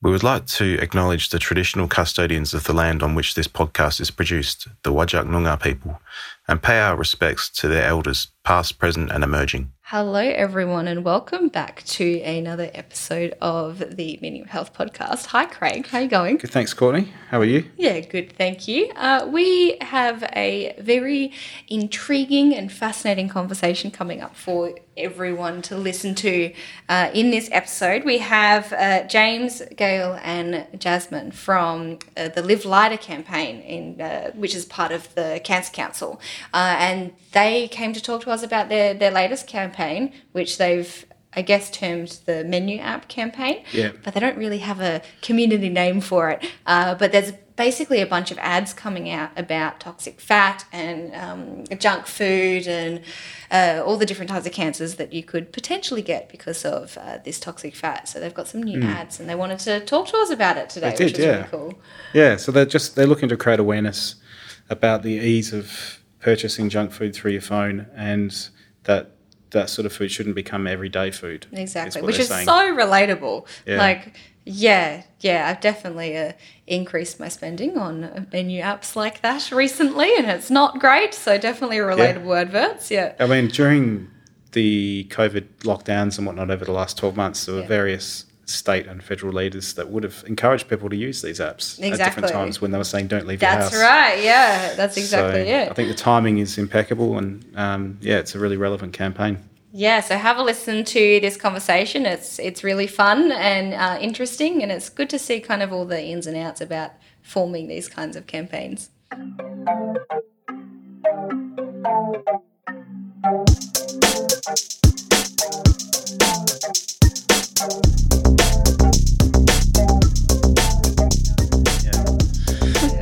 We would like to acknowledge the traditional custodians of the land on which this podcast is produced, the Whadjuk Noongar people, and pay our respects to their elders, past, present, and emerging. Hello, everyone, and welcome back to another episode of the Meaning of Health podcast. Hi, Craig. How you going? Good, thanks, Courtney. How are you? Yeah, good, thank you. Uh, we have a very intriguing and fascinating conversation coming up for everyone to listen to uh, in this episode. We have uh, James, Gael, and Jasmine from uh, the Live Lighter campaign, in uh, which is part of the Cancer Council, uh, and they came to talk to us about their their latest campaign, which they've I guess termed the menu app campaign. Yeah. But they don't really have a community name for it. Uh, but there's basically a bunch of ads coming out about toxic fat and um, junk food and uh, all the different types of cancers that you could potentially get because of uh, this toxic fat. So they've got some new ads and they wanted to talk to us about it today. They which is yeah. really cool. Yeah, so they're just they're looking to create awareness about the ease of purchasing junk food through your phone and that that sort of food shouldn't become everyday food. Exactly, what which is saying. so relatable. Yeah. Like, yeah, yeah, I've definitely uh, increased my spending on menu apps like that recently, and it's not great. So definitely a relatable adverts. Yeah, I mean, during the COVID lockdowns and whatnot over the last 12 months, there were Yeah. various state and federal leaders that would have encouraged people to use these apps at different times when they were saying don't leave that's your house. That's right. Yeah, that's exactly so it. I think the timing is impeccable and um, yeah, it's a really relevant campaign. Yeah, so have a listen to this conversation. It's it's really fun and uh, interesting, and it's good to see kind of all the ins and outs about forming these kinds of campaigns.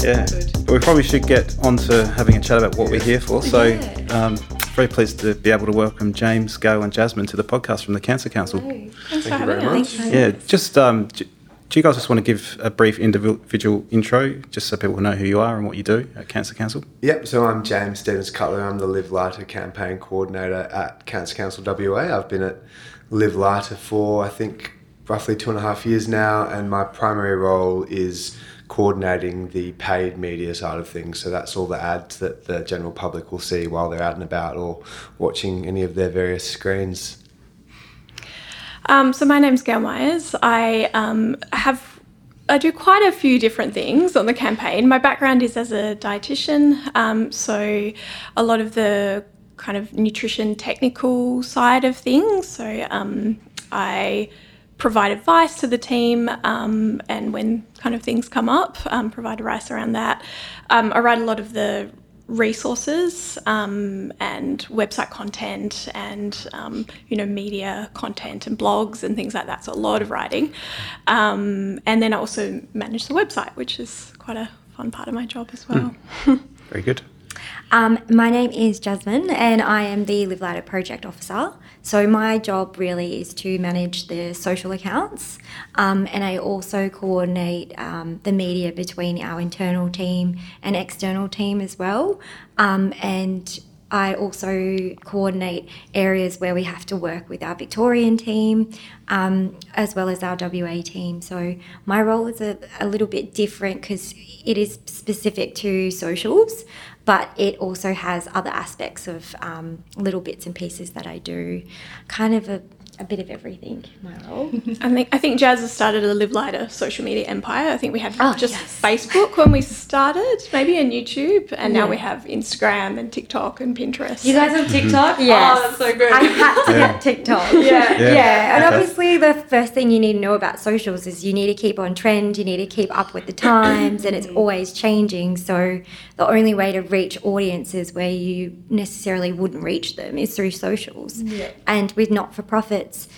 Yeah, but we probably should get on to having a chat about what we're here for. So, Yeah. um, very pleased to be able to welcome James, Gael, and Jasmine to the podcast from the Cancer Council. Thanks for having us. Yeah, just um, j- do you guys just want to give a brief individual intro, just so people know who you are and what you do at Cancer Council? Yep, so I'm James Stevens Cutler. I'm the Live Lighter campaign coordinator at Cancer Council WA. I've been at Live Lighter for, I think, roughly two and a half years now, and my primary role is coordinating the paid media side of things. So that's all the ads that the general public will see while they're out and about or watching any of their various screens. Um, so my name's Gael Myers. I um, have I do quite a few different things on the campaign. My background is as a dietitian, um, so a lot of the kind of nutrition technical side of things. So um, I provide advice to the team, um, and when kind of things come up, um, provide advice around that. Um, I write a lot of the resources um, and website content and um, you know media content and blogs and things like that. So a lot of writing, um, and then I also manage the website, which is quite a fun part of my job as well. Very good. Um, my name is Jasmine, and I am the Live Lighter project officer. So my job really is to manage the social accounts, um, and I also coordinate um, the media between our internal team and external team as well. Um, and I also coordinate areas where we have to work with our Victorian team um, as well as our WA team. So my role is a, a little bit different because it is specific to socials, but it also has other aspects of um, little bits and pieces that I do. Kind of a, a bit of everything, my role. I think I think Jazz has started a Live Lighter social media empire. I think we had Oh, just yes. Facebook when we started, maybe and YouTube, and now we have Instagram and TikTok and Pinterest. You guys have mm-hmm. TikTok? Yes. Oh, that's so good. I had to Yeah. get TikTok. yeah. Yeah. Yeah, and Okay. obviously the first thing you need to know about socials is you need to keep on trend, you need to keep up with the times, and it's mm. always changing. So the only way to reach audiences where you necessarily wouldn't reach them is through socials. Yeah. And with not for profits,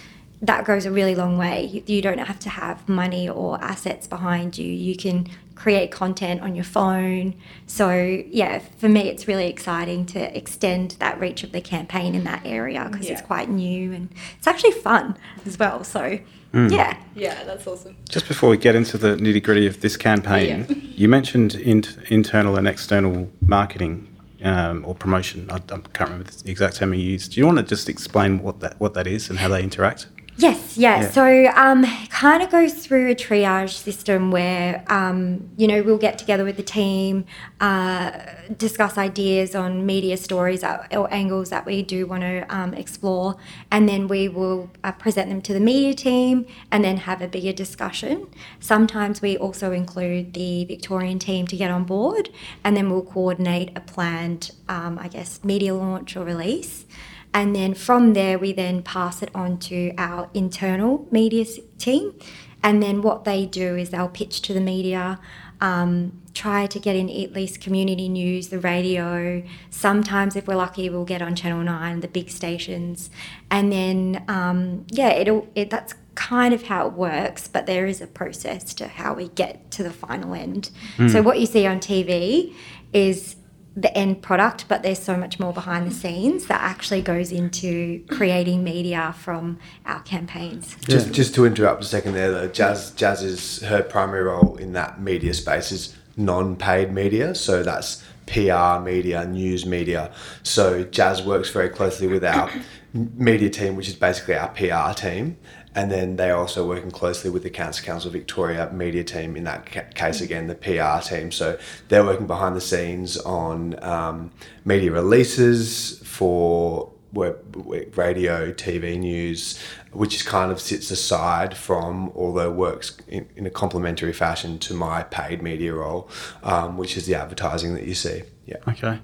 that goes a really long way. You, you don't have to have money or assets behind you. You can create content on your phone. So, yeah, for me, it's really exciting to extend that reach of the campaign in that area because it's quite new and it's actually fun as well. So, mm. yeah. Yeah, that's awesome. Just before we get into the nitty gritty of this campaign, you mentioned in, internal and external marketing um, or promotion. I, I can't remember the exact term you used. Do you want to just explain what that what that is and how they interact? Yes, yeah. Yeah. So um, kind of goes through a triage system where um, you know we'll get together with the team, uh, discuss ideas on media stories or angles that we do want to um, explore, and then we will uh, present them to the media team, and then have a bigger discussion. Sometimes we also include the Victorian team to get on board, and then we'll coordinate a planned, um, I guess, media launch or release. And then from there, we then pass it on to our internal media team. And then what they do is they'll pitch to the media, um, try to get in at least community news, the radio. Sometimes, if we're lucky, we'll get on Channel 9, the big stations. And then, um, yeah, it'll, it, that's kind of how it works, but there is a process to how we get to the final end. So, what you see on TV is the end product, but there's so much more behind the scenes that actually goes into creating media from our campaigns. Just, just to interrupt a second there, though, Jazz, Jazz is her primary role in that media space is non-paid media, so that's PR media, news media. So Jazz works very closely with our media team, which is basically our PR team, and then they're also working closely with the Cancer Council Victoria media team. In that ca- case, again, the PR team. So they're working behind the scenes on um, media releases for web, web- radio, TV news, which kind of sits aside from, although works in, in a complementary fashion to my paid media role, um, which is the advertising that you see. Yeah. Okay.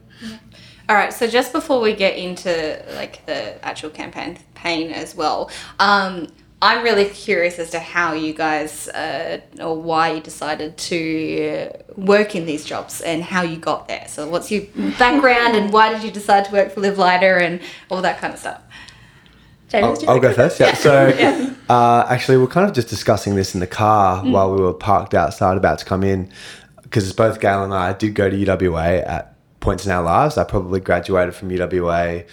All right, so just before we get into like the actual campaign campaign as well, um, I'm really curious as to how you guys uh, or why you decided to uh, work in these jobs and how you got there. So, what's your background and why did you decide to work for Live Lighter and all that kind of stuff? James, I'll, I'll go first. Yeah. So, uh, actually, we're kind of just discussing this in the car while we were parked outside, about to come in, because both Gael and I did go to UWA at points in our lives. I probably graduated from UWA.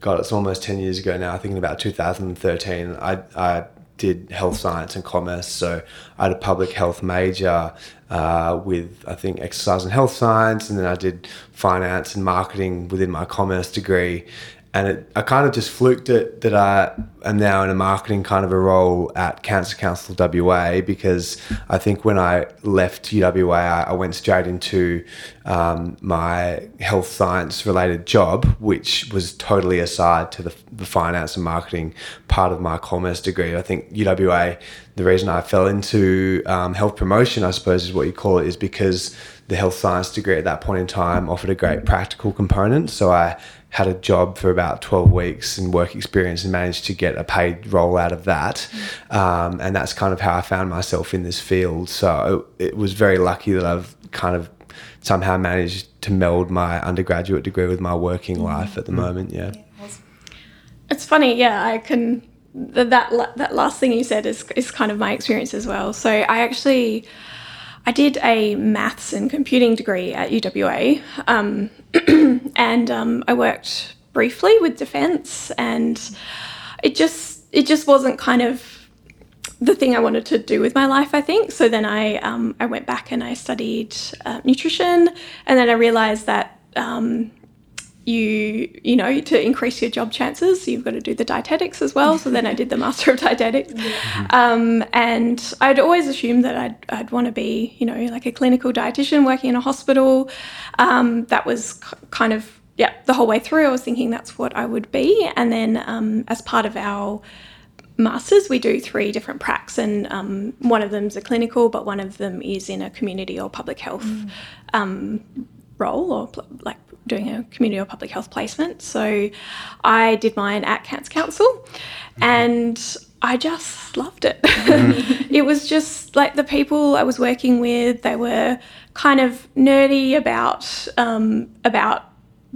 God, it's almost ten years ago now. I think in about 2013. I I did health science and commerce, so I had a public health major uh, with I think exercise and health science, and then I did finance and marketing within my commerce degree and it, I kind of just fluked it that I am now in a marketing kind of a role at Cancer Council WA because I think when I left UWA, I, went straight into um, my health science related job, which was totally aside to the, the finance and marketing part of my commerce degree. I think UWA, the reason I fell into um, health promotion, I suppose is what you call it, is because the health science degree at that point in time offered a great practical component. So I had a job for about 12 weeks and work experience and managed to get a paid role out of that. Um, and that's kind of how I found myself in this field. So it was very lucky that I've kind of somehow managed to meld my undergraduate degree with my working life at the moment. Yeah. It's funny, yeah. I can that that last thing you said is is kind of my experience as well. So I actually I did a maths and computing degree at UWA, um, and um, I worked briefly with defence, and it just it just wasn't kind of the thing I wanted to do with my life, I think. So then I um, I went back and I studied uh, nutrition, and then I realised that um, you you know to increase your job chances, you've got to do the dietetics as well. So then I did the master of dietetics, um, and I'd always assumed that I'd I'd want to be you know like a clinical dietitian working in a hospital. Um, that was k- kind of yeah the whole way through. I was thinking that's what I would be, and then um, as part of our masters, we do three different pracs, and um, one of them's a clinical, but one of them is in a community or public health um, role, or like doing a community or public health placement. So I did mine at Cancer Council, and I just loved it. it was just like the people I was working with; they were kind of nerdy about um, about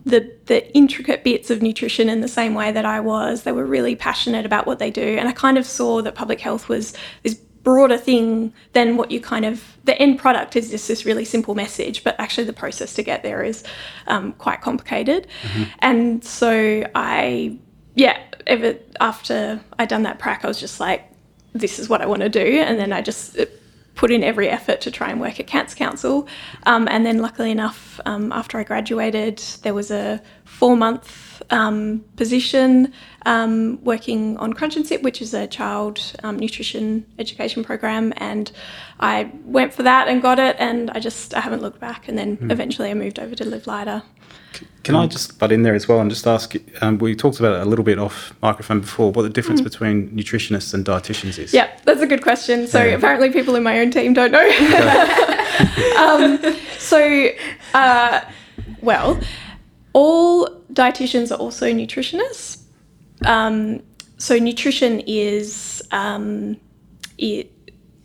the the intricate bits of nutrition in the same way that I was. They were really passionate about what they do, and I kind of saw that public health was this broader thing than what you kind of the end product is just this really simple message, but actually the process to get there is um, quite complicated. And so I, yeah, ever after I'd done that prac, I was just like, this is what I want to do, and then I just uh, put in every effort to try and work at Cancer Council. Um, and then, luckily enough, um, after I graduated, there was a four month um, position um, working on Crunch and Sip, which is a child um, nutrition education program. And I went for that and got it, and I just I haven't looked back. And then eventually I moved over to Live Lighter. Can I just butt in there as well and just ask? Um, we talked about it a little bit off microphone before. What the difference between nutritionists and dietitians is? Yeah, that's a good question. So Yeah. apparently, people in my own team don't know. um, so, uh, well, all dietitians are also nutritionists. Um, so nutrition is um, it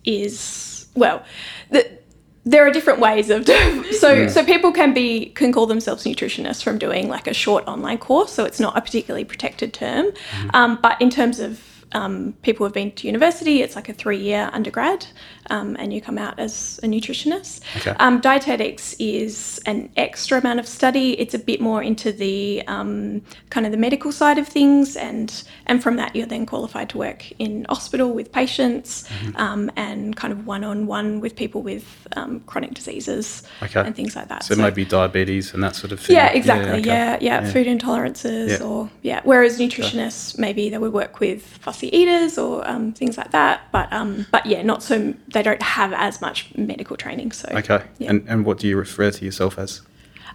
is well, the, there are different ways of so so people can be can call themselves nutritionists from doing like a short online course. So it's not a particularly protected term, um, but in terms of um, people who have been to university, it's like a three year undergrad, um, and you come out as a nutritionist. Okay. Um, dietetics is an extra amount of study. It's a bit more into the um, kind of the medical side of things, and and from that you're then qualified to work in hospital with patients, Mm-hmm. um, and kind of one on one with people with um, chronic diseases Okay. and things like that. So, maybe diabetes and that sort of thing. Yeah, exactly. okay. Yeah, yeah, food intolerances Yeah. or yeah. Whereas nutritionists, maybe they would work with fussy eaters or um, things like that. But um, but yeah, not so. They don't have as much medical training. So Okay. Yeah. And and what do you refer to yourself as?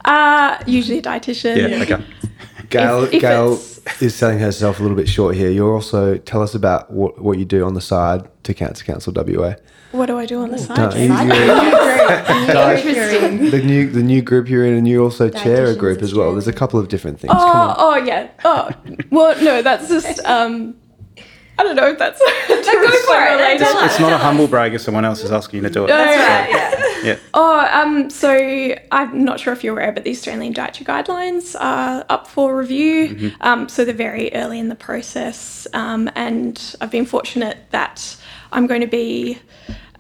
uh, usually a dietitian. Yeah. Okay. Gael, If- if Gael is selling herself a little bit short here. You're also tell us about what, what you do on the side to Cancer Council WA. What do I do on the side? Don't- Jess? Interesting. the new the new group you're in, and you also chair a group as well. There's a couple of different things. Come Oh, on. oh yeah. Oh, well, no, that's just. Um, I don't know if that's. Go for it. Tell. It's not a humble brag if someone else is asking you to do it. That's right, yeah. Yeah. Oh, um, so I'm not sure if you're aware, but the Australian Dietary Guidelines are up for review. Um, so they're very early in the process, um, and I've been fortunate that I'm going to be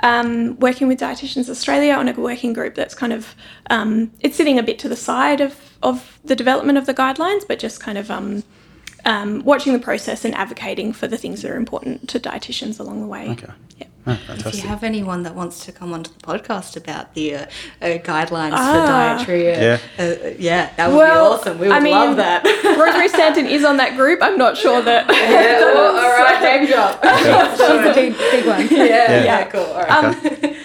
um, working with Dietitians Australia on a working group that's kind of um, it's sitting a bit to the side of of the development of the guidelines, but just kind of. Um, um, watching the process and advocating for the things that are important to dietitians along the way. Okay. Yeah. Oh, If you have anyone that wants to come onto the podcast about the uh, uh, guidelines Ah. for dietary, uh, Yeah. uh, yeah, that would Well, be awesome. We would I mean, love that. Rosemary Stanton is on that group. I'm not sure that. yeah, well, all right, name drop. She's a big, big one. yeah, yeah, Yeah. cool. All right. Um,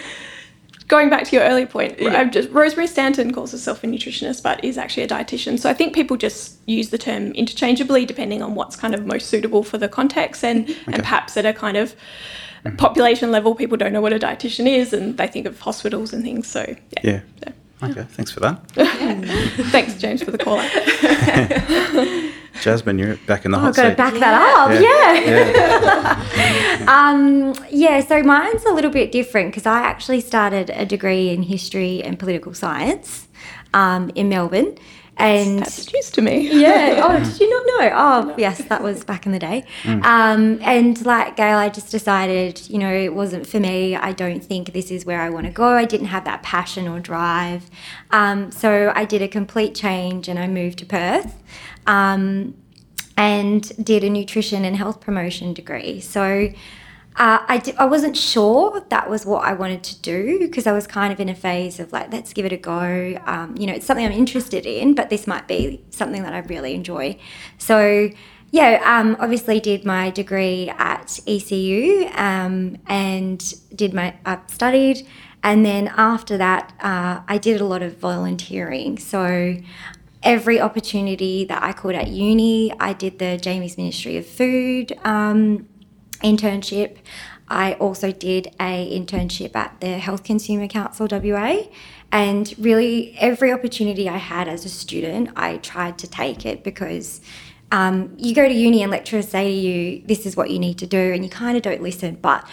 going back to your earlier point, I'm just, Rosemary Stanton calls herself a nutritionist, but is actually a dietitian. So I think people just use the term interchangeably depending on what's kind of most suitable for the context, and and perhaps at a kind of mm-hmm. population level, people don't know what a dietitian is, and they think of hospitals and things. So yeah. Yeah. So, Okay. Thanks for that. thanks, James, for the call. Jasmine, you're back in the hot I've got to seat. back that up. Yeah. Yeah. um, yeah, so mine's a little bit different because I actually started a degree in history and political science um, in Melbourne. And That's news to me. yeah. Oh, did you not know? Oh, yes, that was back in the day. Um, and like Gael, I just decided, you know, it wasn't for me. I don't think this is where I want to go. I didn't have that passion or drive. Um, so I did a complete change and I moved to Perth. Um, and did a nutrition and health promotion degree. So uh, I, wasn't sure that was what I wanted to do because I was kind of in a phase of like, let's give it a go. Um, you know, it's something I'm interested in, but this might be something that I really enjoy. So, yeah, um, obviously did my degree at ECU um, and did my uh, studied, and then after that, uh, I did a lot of volunteering. So every opportunity that I could at uni. I did the Jamie's Ministry of Food um, internship. I also did a internship at the Health Consumer Council WA. And really, every opportunity I had as a student, I tried to take it because um, you go to uni and lecturers say to you, this is what you need to do, and you kind of don't listen. But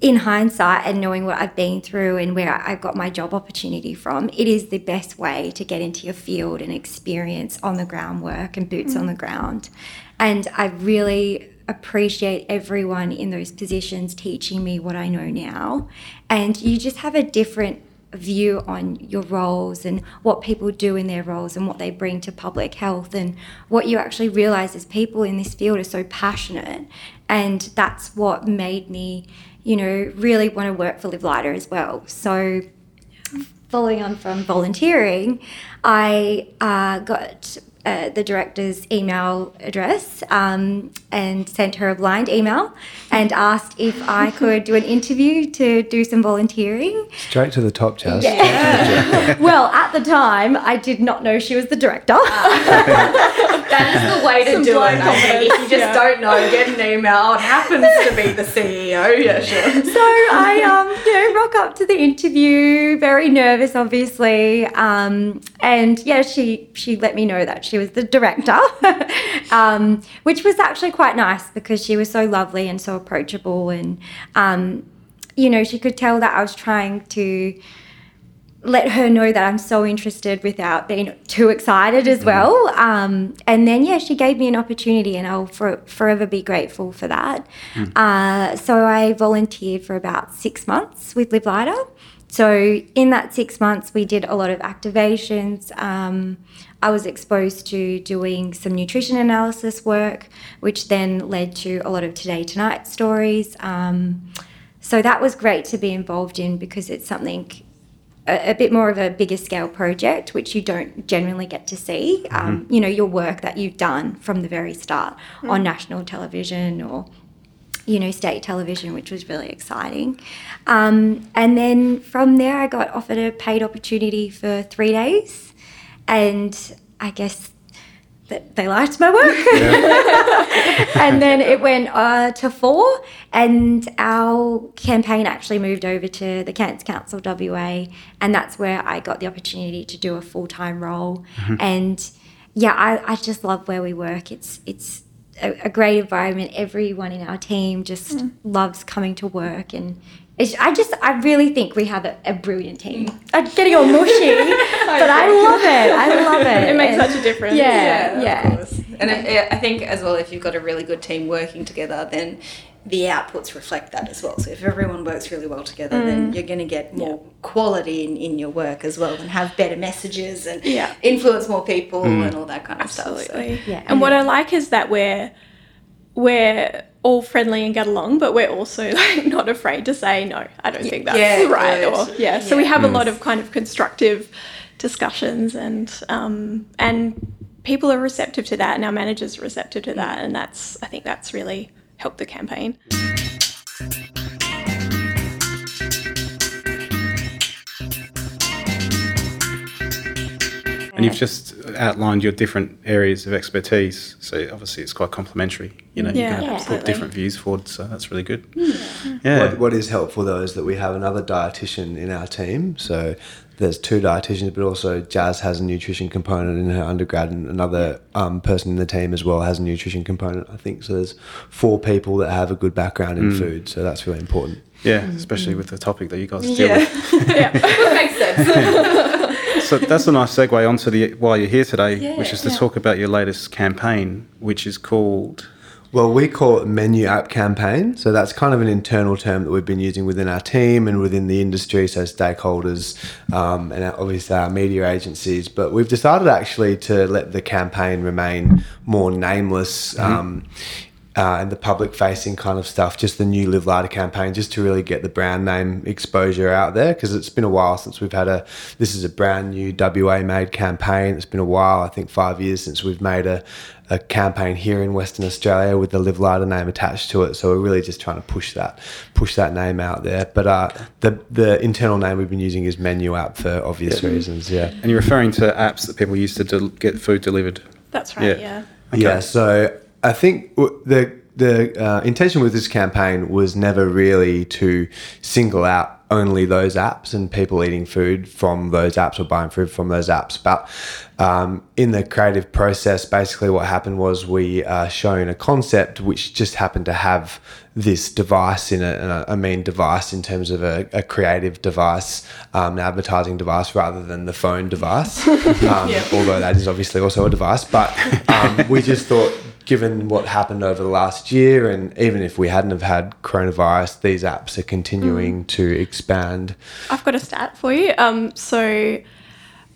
in hindsight and knowing what I've been through and where I got my job opportunity from, it is the best way to get into your field and experience on the ground work and boots on the mm. ground. And I really appreciate everyone in those positions teaching me what I know now. And you just have a different view on your roles and what people do in their roles and what they bring to public health and what you actually realize is people in this field are so passionate and that's what made me you know really want to work for live lighter as well. So following on from volunteering i uh, got uh, the director's email address um, and sent her a blind email and asked if I could do an interview to do some volunteering. Straight to the top, Jazz. well, at the time, I did not know she was the director. That is the way to Some do it. blind I think. If you just yeah. don't know, get an email. It happens to be the CEO. Yeah, sure. so I, um, you know, rock up to the interview, very nervous, obviously, um, and yeah, she she let me know that she was the director, um, which was actually quite nice because she was so lovely and so approachable, and um, you know, she could tell that I was trying to let her know that I'm so interested without being too excited as well. Um, and then, yeah, she gave me an opportunity, and I'll for, forever be grateful for that. Uh, so I volunteered for about six months with Live Lighter. So in that six months, we did a lot of activations. Um, I was exposed to doing some nutrition analysis work, which then led to a lot of Today Tonight stories. Um, so that was great to be involved in because it's something a, a bit more of a bigger scale project, which you don't generally get to see. Um, you know, your work that you've done from the very start on national television or you know, state television, which was really exciting. Um, and then from there, I got offered a paid opportunity for three days, and I guess that they liked my work. and then it went uh, to four, and our campaign actually moved over to the Cancer Council WA, and that's where I got the opportunity to do a full time role. And yeah, I, I just love where we work. It's it's a, a great environment. Everyone in our team just loves coming to work and. It's, I just, I really think we have a, a brilliant team. I'm getting all mushy, but I love it. I love it. It makes And- such a difference. Yeah, yeah. Of course. And I, I think as well, if you've got a really good team working together, then the outputs reflect that as well. So if everyone works really well together, Mm. then you're going to get more quality in, in your work as well, and have better messages and Yeah. influence more people mm. and all that kind of stuff. So. Absolutely. Yeah. And what I like is that we're we're all friendly and get along, but we're also like not afraid to say no. I don't think that's yeah, right. Or yeah. So we Yeah. have a lot of kind of constructive discussions, and um, and people are receptive to that, and our managers are receptive to that, and that's I think that's really helped the campaign. And you've just outlined your different areas of expertise. So obviously it's quite complementary. You know, Yeah, you can absolutely. put different views forward. So that's really good. Yeah. What, what is helpful though is that we have another dietitian in our team. So there's two dietitians, but also Jazz has a nutrition component in her undergrad, and another um, person in the team as well has a nutrition component. I think so. There's four people that have a good background in food, so that's really important. Yeah, especially with the topic that you guys deal Yeah, with. yeah, makes sense. So that's a nice segue onto the why you're here today, which is to Yeah. talk about your latest campaign, which is called Well, we call it menu app campaign. So that's kind of an internal term that we've been using within our team and within the industry, so stakeholders um, and obviously our media agencies. But we've decided actually to let the campaign remain more nameless. Um, uh, and the public facing kind of stuff, just the new Live Lighter campaign, just to really get the brand name exposure out there because it's been a while since we've had a. This is a brand new WA made campaign. It's been a while, I think five years since we've made a, a campaign here in Western Australia with the Live Lighter name attached to it. So we're really just trying to push that push that name out there. But uh, the the internal name we've been using is Menu App for obvious reasons. Yeah. and you're referring to apps that people use to del- get food delivered. That's right. Yeah. Yeah. Yeah, so I think the the uh, intention with this campaign was never really to single out only those apps and people eating food from those apps or buying food from those apps. But um, in the creative process, basically what happened was we uh, shown a concept which just happened to have this device in it, and I I mean device in terms of a, a creative device, um, an advertising device rather than the phone device. Um, Although that is obviously also a device, but um, we just thought, given what happened over the last year, and even if we hadn't have had coronavirus, these apps are continuing to expand. I've got a stat for you. Um, so,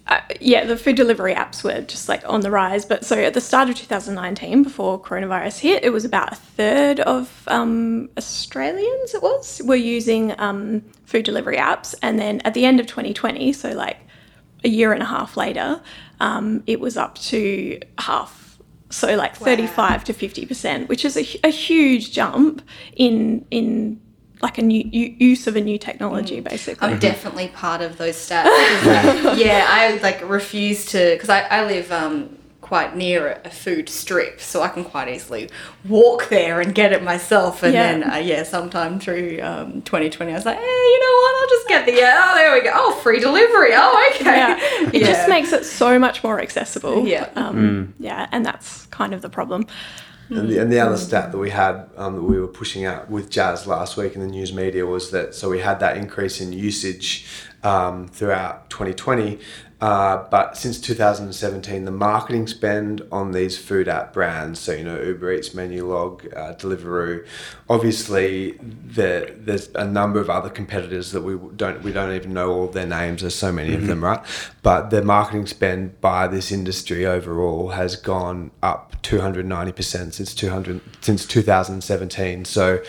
uh, yeah, the food delivery apps were just like on the rise. But so at the start of 2019, before coronavirus hit, it was about a third of um, Australians, it was, were using um, food delivery apps. And then at the end of 2020, so like a year and a half later, um, it was up to half. So like 35 to 50%, which is a, a huge jump in in like a new u- use of a new technology, basically. I'm definitely part of those stats. yeah, I like refuse to because I, I live um, quite near a, a food strip, so I can quite easily walk there and get it myself. And Yeah. then uh, yeah, sometime through um, 2020, I was like, hey, you know what? I'll just get the oh there we go. Oh, free delivery. Oh, okay. yeah, it Yeah. just makes it so much more accessible. Yeah. um, yeah, and that's kind of the problem. And the, and the other stat that we had um, that we were pushing out with Jazz last week in the news media was that so we had that increase in usage um, throughout 2020. Uh, but since 2017, the marketing spend on these food app brands, so you know Uber Eats, Menulog, uh, Deliveroo, obviously there, there's a number of other competitors that we don't we don't even know all their names. There's so many of them, right? But the marketing spend by this industry overall has gone up 290 percent since 200 since 2017. So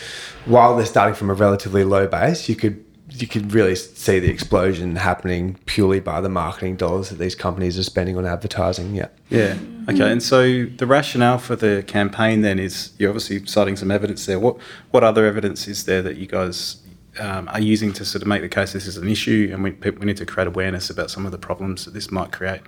while they're starting from a relatively low base, you could you could really see the explosion happening purely by the marketing dollars that these companies are spending on advertising. Yeah. Yeah. Okay. And so the rationale for the campaign then is you're obviously citing some evidence there. What what other evidence is there that you guys um, are using to sort of make the case this is an issue and we, we need to create awareness about some of the problems that this might create?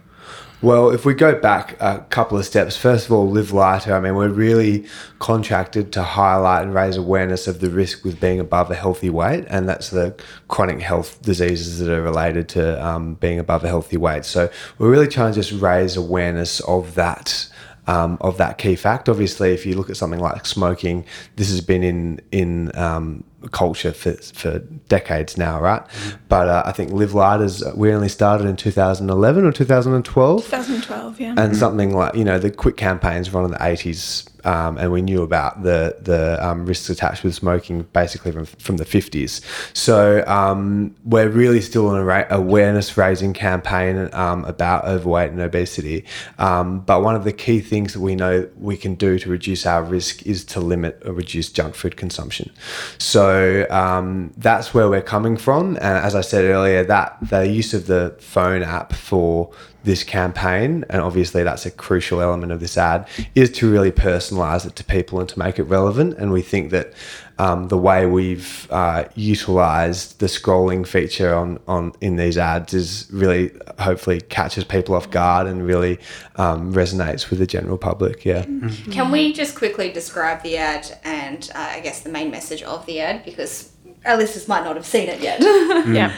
Well, if we go back a couple of steps, first of all, live lighter. I mean, we're really contracted to highlight and raise awareness of the risk with being above a healthy weight, and that's the chronic health diseases that are related to um, being above a healthy weight. So we're really trying to just raise awareness of that. Um, of that key fact, obviously, if you look at something like smoking, this has been in in um, culture for, for decades now, right? But uh, I think Live Lighters, we only started in 2011 or 2012 2012, yeah. and something like you know the Quit campaigns run in the 80s um, and we knew about the the um, risks attached with smoking basically from, from the 50s so um, we're really still in a ra- awareness raising campaign um, about overweight and obesity um, but one of the key things that we know we can do to reduce our risk is to limit or reduce junk food consumption so um, that's where we're coming from and as I said earlier that the use of the phone app for this campaign, and obviously that's a crucial element of this ad, is to really personalize it to people and to make it relevant. And we think that um, the way we've uh, utilized the scrolling feature on, on in these ads is really hopefully catches people off guard and really um, resonates with the general public. Yeah. Can we just quickly describe the ad and uh, I guess the main message of the ad because our listeners might not have seen it yet. Yeah,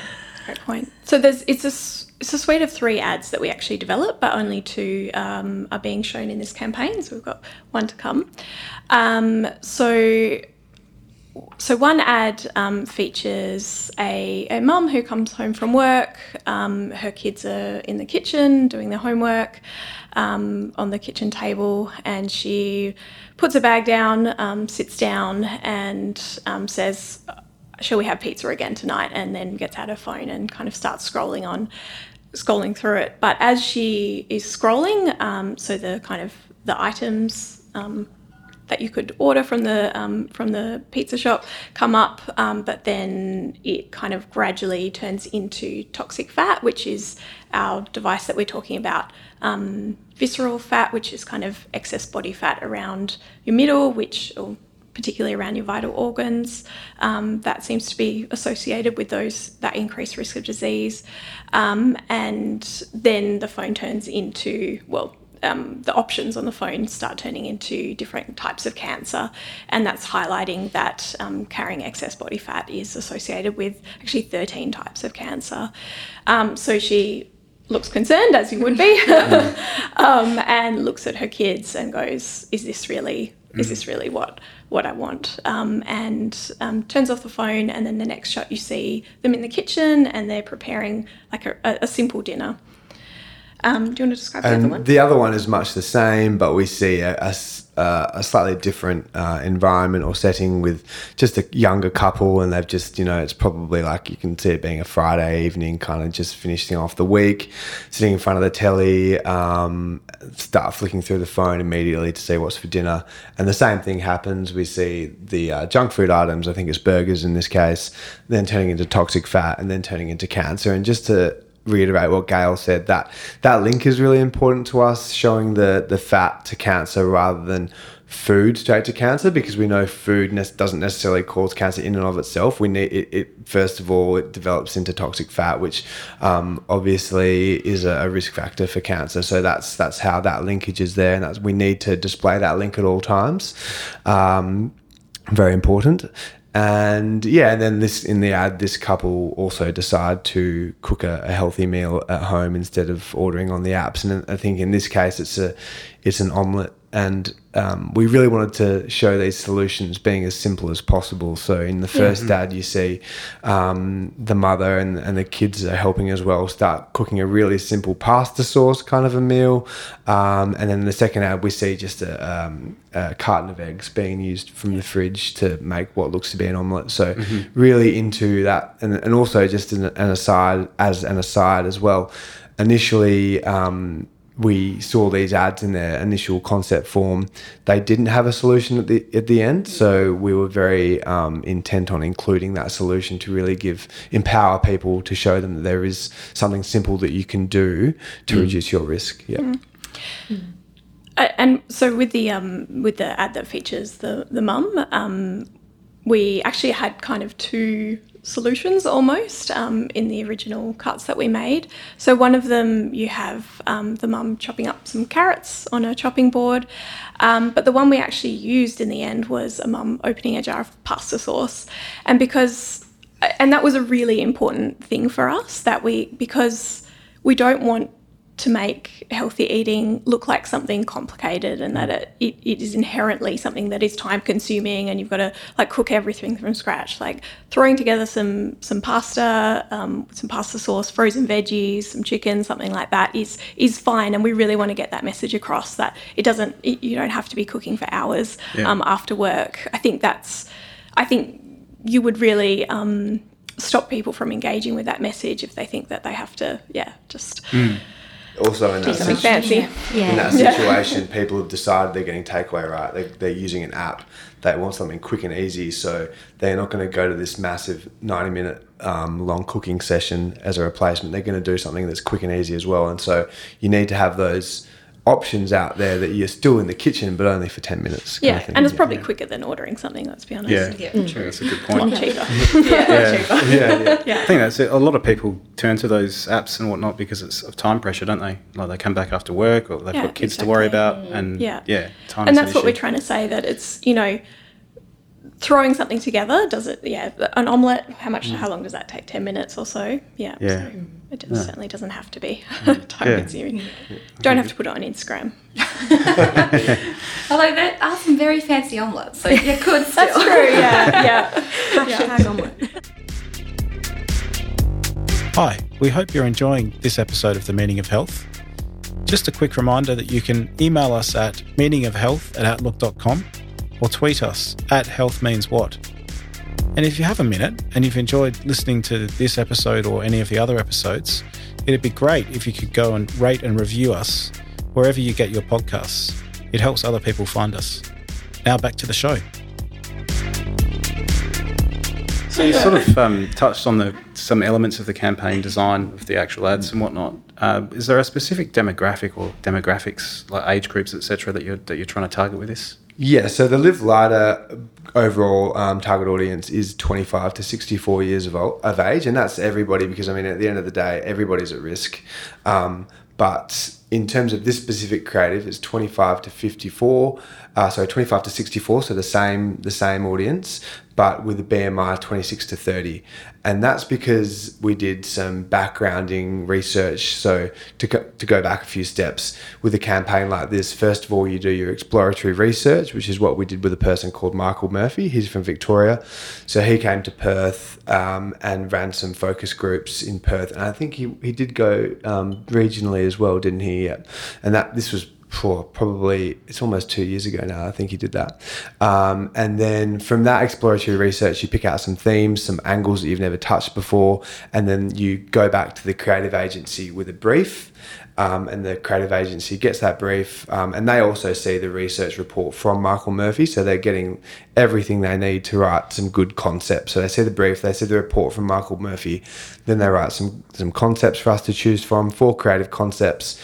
great point. So there's it's a s- it's a suite of three ads that we actually developed, but only two um, are being shown in this campaign. So we've got one to come. Um, so so one ad um, features a, a mum who comes home from work. Um, her kids are in the kitchen doing their homework um, on the kitchen table, and she puts a bag down, um, sits down, and um, says, "Shall we have pizza again tonight?" And then gets out her phone and kind of starts scrolling on, scrolling through it. But as she is scrolling, um, so the kind of the items. Um, that you could order from the um, from the pizza shop come up, um, but then it kind of gradually turns into toxic fat, which is our device that we're talking about. Um, visceral fat, which is kind of excess body fat around your middle, which or particularly around your vital organs, um, that seems to be associated with those that increased risk of disease, um, and then the phone turns into well um, the options on the phone start turning into different types of cancer, and that's highlighting that um, carrying excess body fat is associated with actually 13 types of cancer. Um, so she looks concerned, as you would be, um, and looks at her kids and goes, "Is this really? Is this really what what I want?" Um, and um, turns off the phone, and then the next shot you see them in the kitchen and they're preparing like a, a simple dinner. Um, do you want to describe the other And one? the other one is much the same, but we see a, a uh, a slightly different uh, environment or setting with just a younger couple, and they've just, you know, it's probably like you can see it being a Friday evening, kind of just finishing off the week, sitting in front of the telly, um, start flicking through the phone immediately to see what's for dinner. And the same thing happens. We see the uh, junk food items, I think it's burgers in this case, then turning into toxic fat and then turning into cancer. And just to reiterate what Gael said that that link is really important to us, showing the the fat to cancer rather than food straight to cancer because we know food ne- doesn't necessarily cause cancer in and of itself. We need it, it first of all it develops into toxic fat, which um, obviously is a, a, risk factor for cancer. So that's that's how that linkage is there, and that's we need to display that link at all times. Um, very important. And yeah, and then this in the ad, this couple also decide to cook a, a, healthy meal at home instead of ordering on the apps. And I think in this case, it's a it's an omelette and um, we really wanted to show these solutions being as simple as possible. So in the first yeah. ad, you see um, the mother and, and the kids are helping as well start cooking a really simple pasta sauce kind of a meal, um, and then the second ad, we see just a, um, a, carton of eggs being used from the fridge to make what looks to be an omelette. So mm-hmm. really into that, and, and also just an, an aside as an aside as well. Initially, um, we saw these ads in their initial concept form, they didn't have a solution at the at the end. So we were very um, intent on including that solution to really give empower people to show them that there is something simple that you can do to mm. reduce your risk. Yeah. Mm. Mm. And so with the um, with the ad that features the the mum, um, we actually had kind of two solutions almost um, in the original cuts that we made. So, one of them you have um, the mum chopping up some carrots on a chopping board, um, but the one we actually used in the end was a mum opening a jar of pasta sauce. And because, and that was a really important thing for us that we, because we don't want to make healthy eating look like something complicated and that it, it, it is inherently something that is time consuming and you've got to like cook everything from scratch. Like throwing together some some pasta um, some pasta sauce frozen veggies some chicken something like that is is fine and we really want to get that message across that it doesn't it, you don't have to be cooking for hours yeah. um, after work. I think that's i think you would really um, stop people from engaging with that message if they think that they have to yeah just mm also in that, situ- fancy. Yeah. in that situation, people have decided they're getting takeaway right. They, they're using an app. They want something quick and easy, so they're not going to go to this massive ninety minute um, long cooking session as a replacement. They're going to do something that's quick and easy as well. And so you need to have those options out there that you're still in the kitchen, but only for 10 minutes. Yeah, and it's probably yeah. quicker than ordering something, let's be honest. Yeah, yeah. Mm. True, that's a good point. cheaper. yeah, yeah. Cheaper. yeah, yeah. I think that's it. A lot of people turn to those apps and whatnot because it's of time pressure, don't they? Like they come back after work or they've got kids exactly. to worry about. Mm. And yeah, yeah time And that's what issue. we're trying to say that it's, you know, throwing something together does it yeah an omelette how much mm. how long does that take 10 minutes or so yeah, yeah. So it yeah. certainly doesn't have to be time yeah. consuming don't have to put it on instagram although there are some very fancy omelettes so you could still that's true yeah yeah hashtag yeah. omelette hi we hope you're enjoying this episode of the meaning of health just a quick reminder that you can email us at meaningofhealth at outlook.com or tweet us at Health Means What. And if you have a minute and you've enjoyed listening to this episode or any of the other episodes, it'd be great if you could go and rate and review us wherever you get your podcasts. It helps other people find us. Now back to the show. So you sort of um, touched on the some elements of the campaign design of the actual ads and whatnot. Uh, is there a specific demographic or demographics, like age groups, etc., that you're that you're trying to target with this? Yeah, so the Live Lighter overall um, target audience is 25 to 64 years of, of age, and that's everybody because I mean, at the end of the day, everybody's at risk. Um, but in terms of this specific creative, it's 25 to 54, uh, so 25 to 64, so the same the same audience, but with a BMI 26 to 30. And that's because we did some backgrounding research. So, to go, to go back a few steps with a campaign like this, first of all, you do your exploratory research, which is what we did with a person called Michael Murphy. He's from Victoria. So, he came to Perth um, and ran some focus groups in Perth. And I think he, he did go um, regionally as well, didn't he? Yeah. And that this was probably it's almost two years ago now. I think he did that, um, and then from that exploratory research, you pick out some themes, some angles that you've never touched before, and then you go back to the creative agency with a brief. Um, and the creative agency gets that brief, um, and they also see the research report from Michael Murphy, so they're getting everything they need to write some good concepts. So they see the brief, they see the report from Michael Murphy, then they write some some concepts for us to choose from, four creative concepts.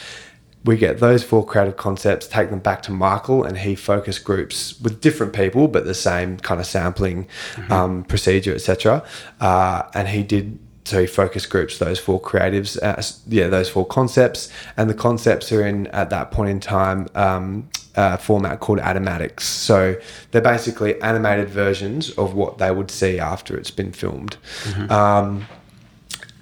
We get those four creative concepts, take them back to Michael, and he focus groups with different people, but the same kind of sampling um, procedure, etc. Uh, and he did so he focus groups those four creatives uh, yeah those four concepts. And the concepts are in at that point in time um, a format called animatics so they're basically animated versions of what they would see after it's been filmed. Um,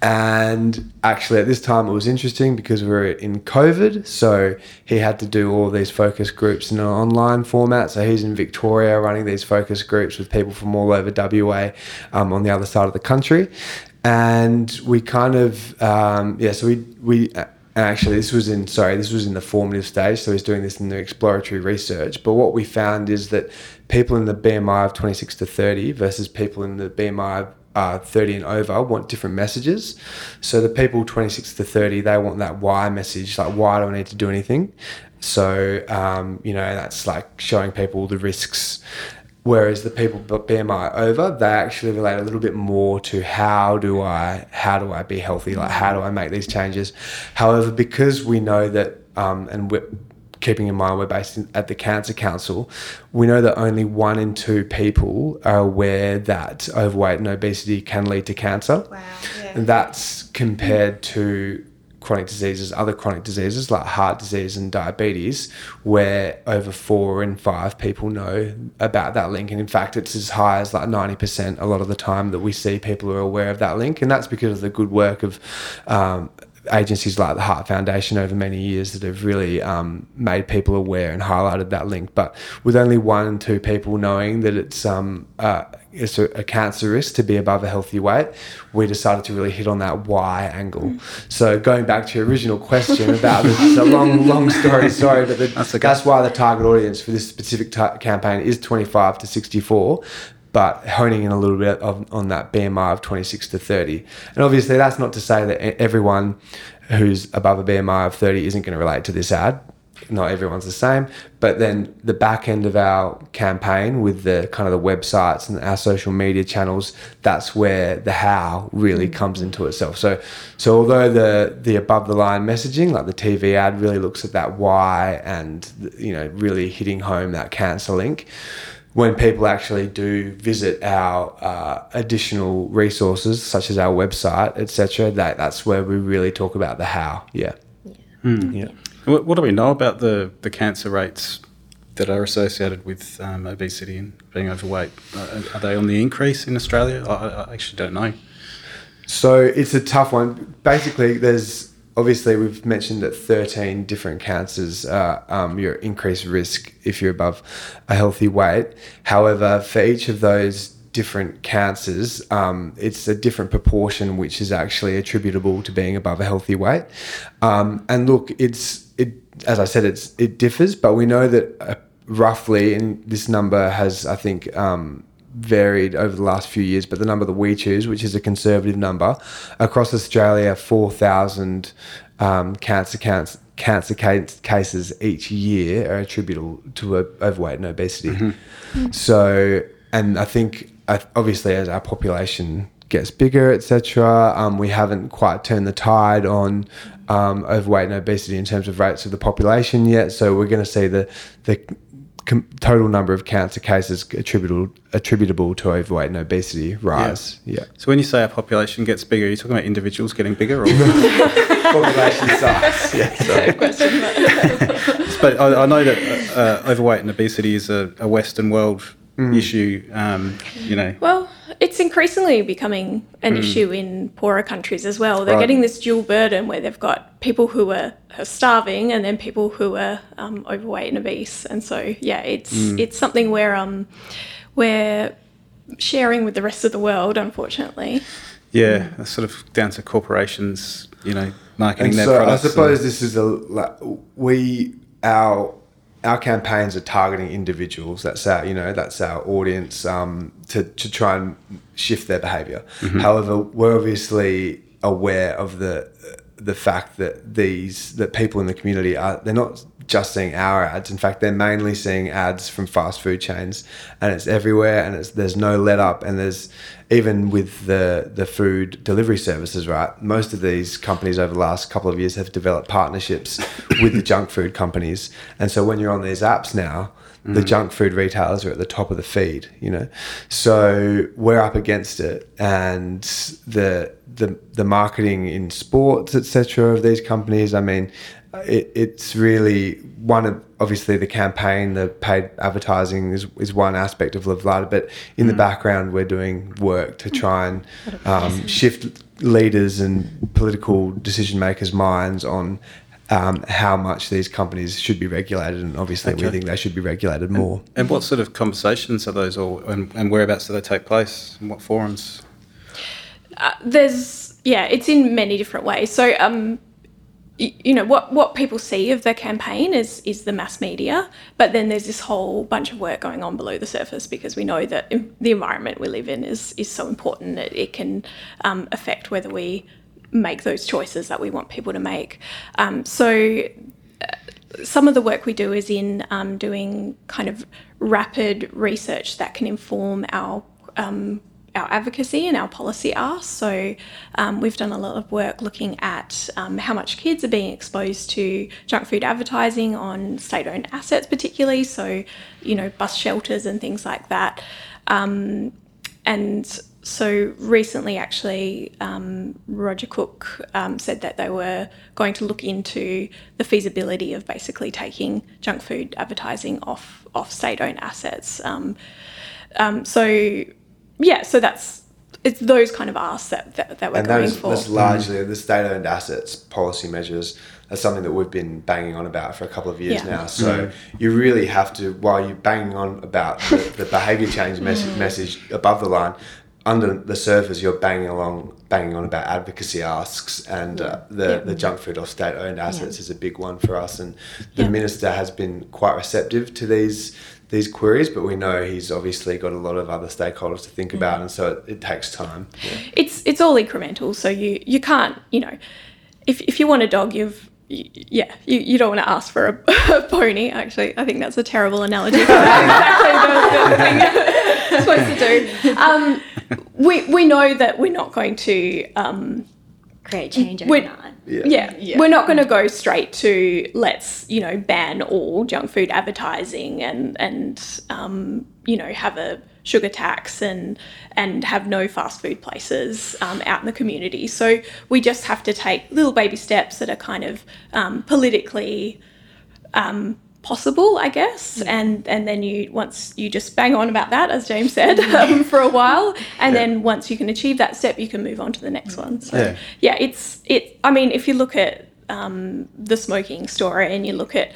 and actually, at this time, it was interesting because we were in COVID. So he had to do all these focus groups in an online format. So he's in Victoria running these focus groups with people from all over WA um, on the other side of the country. And we kind of, um, yeah, so we, we, uh, actually this was in sorry this was in the formative stage so he's doing this in the exploratory research but what we found is that people in the bmi of 26 to 30 versus people in the bmi of uh, 30 and over want different messages so the people 26 to 30 they want that why message like why do i need to do anything so um, you know that's like showing people the risks Whereas the people BMI over, they actually relate a little bit more to how do I how do I be healthy? Like how do I make these changes? However, because we know that, um, and we're keeping in mind we're based in, at the Cancer Council, we know that only one in two people are aware that overweight and obesity can lead to cancer. Wow. Yeah. And that's compared to chronic diseases, other chronic diseases like heart disease and diabetes, where over four in five people know about that link. And in fact, it's as high as like 90% a lot of the time that we see people are aware of that link. And that's because of the good work of um, agencies like the Heart Foundation over many years that have really um, made people aware and highlighted that link. But with only one and two people knowing that it's um, uh, it's a, a cancer risk to be above a healthy weight, we decided to really hit on that why angle. So going back to your original question about this is a long, long story. Sorry, but the, That's that's, why the target audience for this specific ta campaign is 25 to 64 but honing in a little bit of, on that BMI of 26 to 30. And obviously, that's not to say that everyone who's above a BMI of 30 isn't going to relate to this ad. Not everyone's the same. But then the back end of our campaign with the kind of the websites and our social media channels, that's where the how really mm. comes into itself. So, so although the the above the line messaging, like the TV ad, really looks at that why and you know really hitting home that cancer link when people actually do visit our uh, additional resources, such as our website, etc., that that's where we really talk about the how. Yeah. Yeah. What, what do we know about the, the cancer rates that are associated with um, obesity and being overweight? Uh, are they on the increase in Australia? I, I- I actually don't know. So it's a tough one. Basically, there's obviously we've mentioned that 13 different cancers are um, your increased risk if you're above a healthy weight. However, for each of those different cancers, um, it's a different proportion which is actually attributable to being above a healthy weight. Um, and look, it's it as I said, it's it differs, but we know that uh, roughly, and this number has I think. Um, varied over the last few years, but the number that we choose, which is a conservative number, across Australia, 4,000 um, cancer, cancer, cancer case, cases each year are attributable to uh, overweight and obesity. So, and I think uh, obviously as our population gets bigger, etc., um, we haven't quite turned the tide on um, overweight and obesity in terms of rates of the population yet. So we're going to see the the com- total number of cancer cases attributable attributable to overweight and obesity rise. Yeah, So when you say our population gets bigger, are you talking about individuals getting bigger? Or, population size. Yeah, sorry. but I, I know that uh, overweight and obesity is a, a Western world issue. Um, you know, Well, it's increasingly becoming an issue in poorer countries as well. They're Right. getting this dual burden where they've got people who are, are starving and then people who are um, overweight and obese. And so, yeah, it's it's something where um, we're sharing with the rest of the world, unfortunately. yeah, that's sort of down to corporations. You know, marketing And their so I products. and- suppose this is a like, we our our campaigns are targeting individuals. That's our, you know, that's our audience um, to, to try and shift their behavior. However, we're obviously aware of the the fact that these that people in the community are they're not just seeing our ads. In fact, they're mainly seeing ads from fast food chains, and it's everywhere. And it's there's no let up, and there's even with the the food delivery services, right? Most of these companies over the last couple of years have developed partnerships with the junk food companies, and so when you're on these apps now. The mm-hmm. junk food retailers are at the top of the feed, you know, so we're up against it, and the the the marketing in sports, etc., of these companies. I mean, it, it's really one of obviously the campaign, the paid advertising is, is one aspect of Live Lighter, but in the background, we're doing work to try and um, shift leaders and political decision makers' minds on. Um, how much these companies should be regulated, and obviously we think they should be regulated more. And what sort of conversations are those all, and, and whereabouts do they take place? and what forums? Uh, there's yeah, it's in many different ways. So um, y- you know what what people see of the campaign is is the mass media, but then there's this whole bunch of work going on below the surface because we know that the environment we live in is is so important that it can um, affect whether we make those choices that we want people to make. Um, so some of the work we do is in um, doing kind of rapid research that can inform our um, our advocacy and our policy asks. So um, we've done a lot of work looking at um, how much kids are being exposed to junk food advertising on state-owned assets, particularly. So you know bus shelters and things like that. Um, and so recently, actually, um, Roger Cook um, said that they were going to look into the feasibility of basically taking junk food advertising off off state-owned assets. Um, so, yeah, so that's it's those kind of asks that that, that we're and going is, for. that's largely the state-owned assets policy measures. That's something that we've been banging on about for a couple of years Yeah. now. So you really have to, while you're banging on about the, the behaviour change Mm. message, message above the line, under the surface you're banging along, banging on about advocacy asks, and uh, the Yeah. the junk food off state-owned assets is a big one for us. And the Yeah. minister has been quite receptive to these these queries, but we know he's obviously got a lot of other stakeholders to think about, and so it, it takes time. Yeah. it's it's all incremental. So you you can't you know if if you want a dog, you've yeah, you, you don't want to ask for a, a pony. Actually, I think that's a terrible analogy. but that's exactly the, the thing you're supposed to do. Um, we we know that we're not going to um, Create change We're- overnight. yeah, Yeah. we're not going to go straight to let's you know ban all junk food advertising and and um, you know have a sugar tax and and have no fast food places um, out in the community. So we just have to take little baby steps that are kind of um, politically um, possible, I guess. And and then you once you just bang on about that, as James said, um, for a while, and then once you can achieve that step, you can move on to the next one. So Yeah. yeah, it's it. I mean, if you look at um, the smoking story and you look at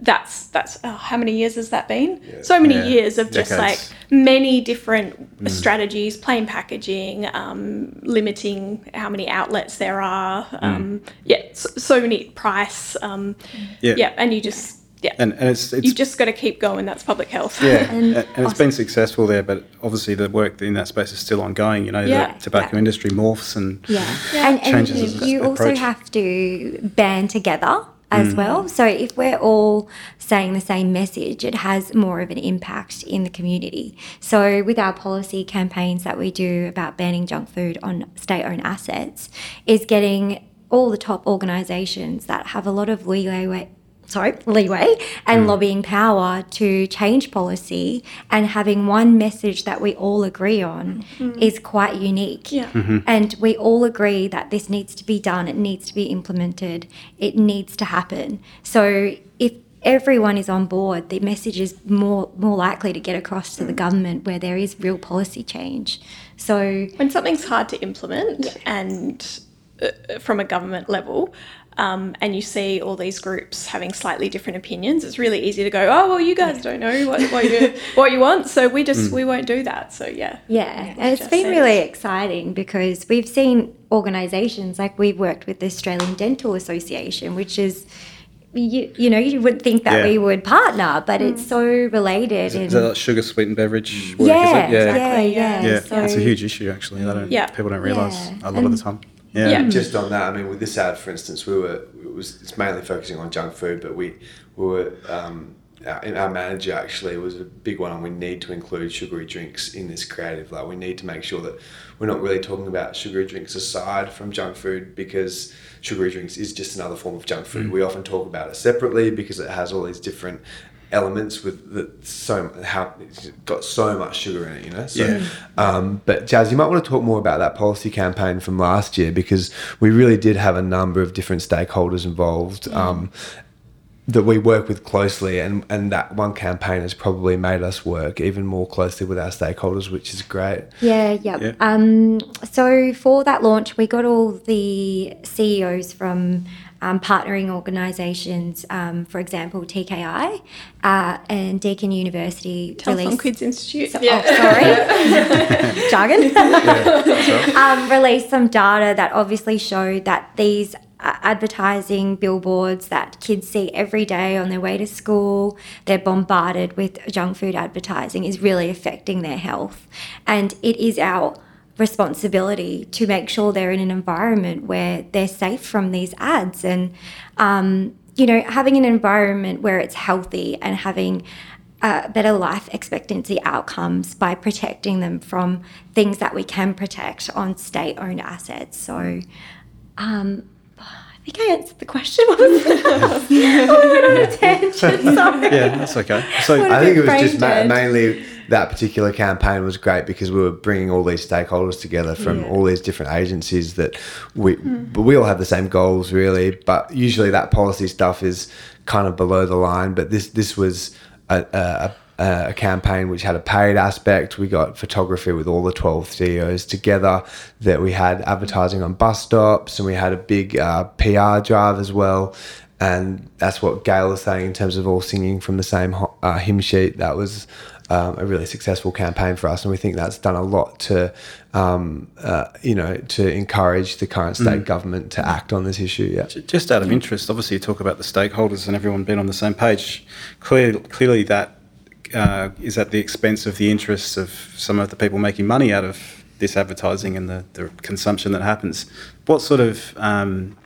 that's that's oh, how many years has that been? So many Yeah. years of just like many different strategies, plain packaging, um, limiting how many outlets there are. Um, Yeah, so, so many price. Um, Yeah. yeah, and you just yeah, And, and it's, it's you just got to keep going. That's public health. Yeah, And and, and it's been successful there, but obviously the work in that space is still ongoing. You know, Yeah, the tobacco yeah. industry morphs and Yeah. And, and Changes you, as- also have to band together as mm. well. So if we're all saying the same message, it has more of an impact in the community. So with our policy campaigns that we do about banning junk food on state-owned assets, is getting all the top organisations that have a lot of leeway sorry, leeway and mm. lobbying power to change policy and having one message that we all agree on mm-hmm. is quite unique. Yeah. Mm-hmm. And we all agree that this needs to be done, it needs to be implemented, it needs to happen. So if everyone is on board, the message is more more likely to get across to the mm. government where there is real policy change. So when something's hard to implement and uh, from a government level um, and you see all these groups having slightly different opinions it's really easy to go oh well you guys don't know what, what, you, what you want so we just we won't do that so yeah Yeah, and it's just been says- really exciting because we've seen organisations like we've worked with the Australian Dental Association, which is you, you know, you would think that Yeah. we would partner, but it's so related. Is, and, is that like sugar sweetened beverage? work, yeah, is it? yeah, yeah, yeah, yeah. So, it's a huge issue actually. They don't, Yeah. people don't realise Yeah. a lot of the time. Yeah, Yeah. Just on that, I mean, with this ad, for instance, we were it was it's mainly focusing on junk food, but we we were um, our, our manager actually was a big one on we need to include sugary drinks in this creative. Like we need to make sure that we're not really talking about sugary drinks aside from junk food because sugary drinks is just another form of junk food. We often talk about it separately because it has all these different elements with the so how it's got so much sugar in it, you know. So, Yeah. um, but Jazz, you might want to talk more about that policy campaign from last year because we really did have a number of different stakeholders involved. Um, that we work with closely, and, and that one campaign has probably made us work even more closely with our stakeholders, which is great. Yeah, yeah. Yeah. Um, so for that launch, we got all the CEOs from um, partnering organisations, um, for example, TKI uh, and Deakin University. Telethon released- Kids Institute. So- Oh, sorry. Jargon. um, released some data that obviously showed that these uh, advertising billboards that kids see every day on their way to school, they're bombarded with junk food advertising, is really affecting their health. And it is our responsibility to make sure they're in an environment where they're safe from these ads and um, you know having an environment where it's healthy and having uh, better life expectancy outcomes by protecting them from things that we can protect on state owned assets. So, um, I think I answered the question. What was it? I went on a tangent. Sorry. yeah, that's okay. So I think it was just ma- mainly that particular campaign was great because we were bringing all these stakeholders together from Yeah. all these different agencies that we, but we all have the same goals really. But usually that policy stuff is kind of below the line. But this this was a, a, a, campaign which had a paid aspect. We got photography with all the twelve CEOs together. That we had advertising on bus stops and we had a big uh, PR drive as well and that's what Gael was saying in terms of all singing from the same uh, hymn sheet. That was um, a really successful campaign for us, and we think that's done a lot to, um, uh, you know, to encourage the current state government to act on this issue. Yeah. Just out of interest, obviously you talk about the stakeholders and everyone being on the same page. Clearly, clearly that uh, is at the expense of the interests of some of the people making money out of this advertising and the, the consumption that happens. What sort of um,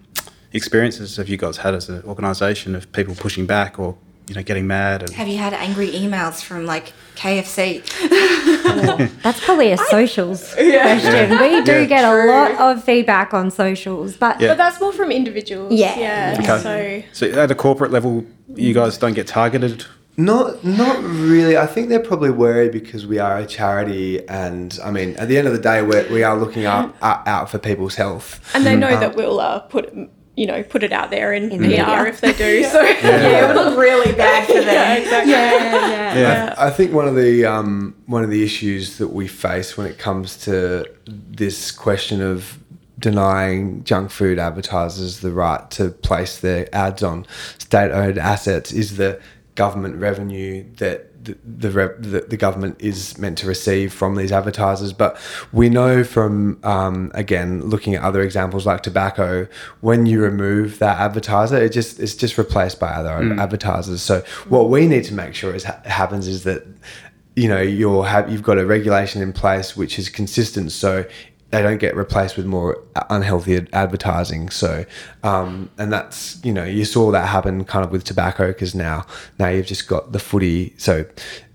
experiences have you guys had as an organisation of people pushing back or you know getting mad? And Have you had angry emails from like KFC? That's probably a socials question. We do Yeah. get a lot of feedback on socials, but Yeah. But that's more from individuals. Yeah. Yeah. Okay. So so at a corporate level, you guys don't get targeted. Not, not really. I think they're probably worried because we are a charity, and I mean, at the end of the day, we're, we are looking out, out out for people's health. and they know Um, that we'll uh, put you know put it out there in, In PR the media. if they do. So yeah, it would look really bad for them. yeah, exactly. yeah, yeah. Yeah. I, I think one of the um, one of the issues that we face when it comes to this question of denying junk food advertisers the right to place their ads on state-owned assets is the government revenue that the the, the the government is meant to receive from these advertisers. But we know from um, again looking at other examples like tobacco, when you remove that advertiser, it just it's just replaced by other advertisers. So what we need to make sure is ha- happens is that you know you'll have you've got a regulation in place which is consistent so they don't get replaced with more unhealthy advertising. So um, and that's you know you saw that happen kind of with tobacco because now now you've just got the footy. So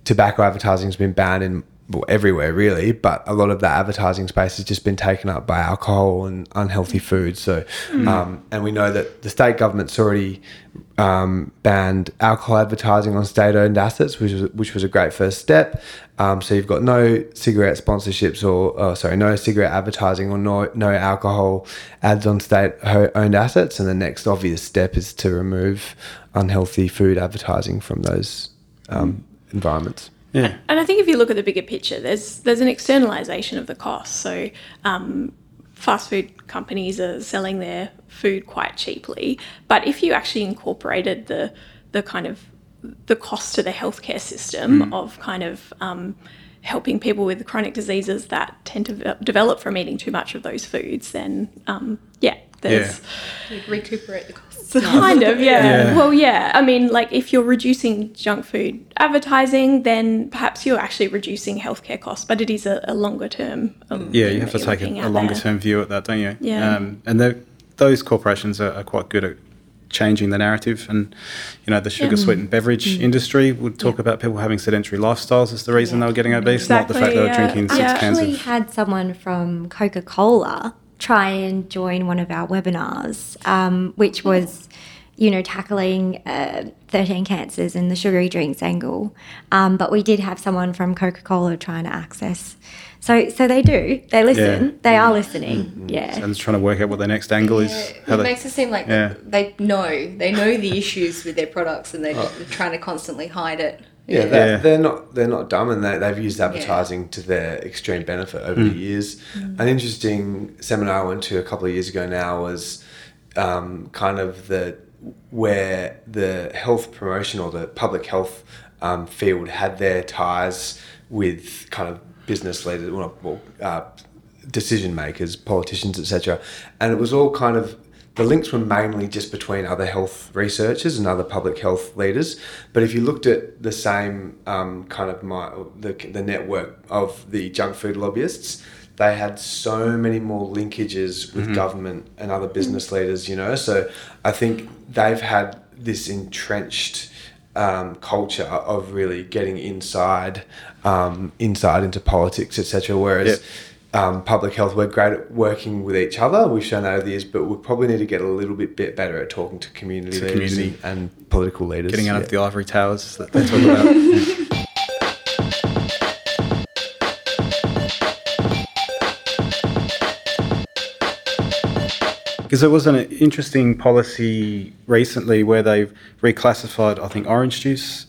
tobacco advertising has been banned in well, everywhere really but a lot of that advertising space has just been taken up by alcohol and unhealthy food so um, and we know that the state government's already um, banned alcohol advertising on state-owned assets, which was which was a great first step. Um, so you've got no cigarette sponsorships or oh, sorry, no cigarette advertising or no no alcohol ads on state-owned assets, and the next obvious step is to remove unhealthy food advertising from those um, environments. Yeah. And I think if you look at the bigger picture, there's there's an externalization of the cost. So um, fast food companies are selling their food quite cheaply, but if you actually incorporated the the kind of the cost to the healthcare system of kind of um, helping people with chronic diseases that tend to develop from eating too much of those foods, then um, yeah, there's Recuperate the costs. Kind of, yeah. Yeah. Well, yeah. I mean, like if you're reducing junk food advertising, then perhaps you're actually reducing healthcare costs, but it is a, a longer term. um, Yeah, you have to take a, a longer there. term view at that, don't you? Yeah. Um, and those corporations are, are quite good at changing the narrative. And, you know, the sugar sweetened beverage Mm. industry would talk about people having sedentary lifestyles as the reason they were getting obese, not the fact they were Exactly, drinking yeah. six I cans actually of. had someone from Coca Cola try and join one of our webinars, um, which was, you know, tackling uh, 13 cancers and the sugary drinks angle. Um, but we did have someone from Coca Cola trying to access. So, so they do. They listen. Yeah. They are listening. Yeah. And trying to work out what their next angle is. Yeah, how it they- makes it seem like Yeah. they know they know the issues with their products and they're, they're trying to constantly hide it. Yeah, they're, Yeah. they're not they're not dumb, and they, they've used advertising to their extreme benefit over the years. An interesting seminar I went to a couple of years ago now was um, kind of the where the health promotion or the public health um, field had their ties with kind of business leaders, well uh, decision makers, politicians, etc. And it was all kind of the links were mainly just between other health researchers and other public health leaders. But if you looked at the same um, kind of my, the, the network of the junk food lobbyists, they had so many more linkages with government and other business leaders, you know. So I think they've had this entrenched um, culture of really getting inside, um, inside into politics, etc. Whereas Yep. Um, public health, we're great at working with each other. We've shown that over the years, but we probably need to get a little bit, bit better at talking to community To leaders community. And, and political leaders. Getting out Yeah. of the ivory towers that they talk about. Because there was an interesting policy recently where they've reclassified, I think, orange juice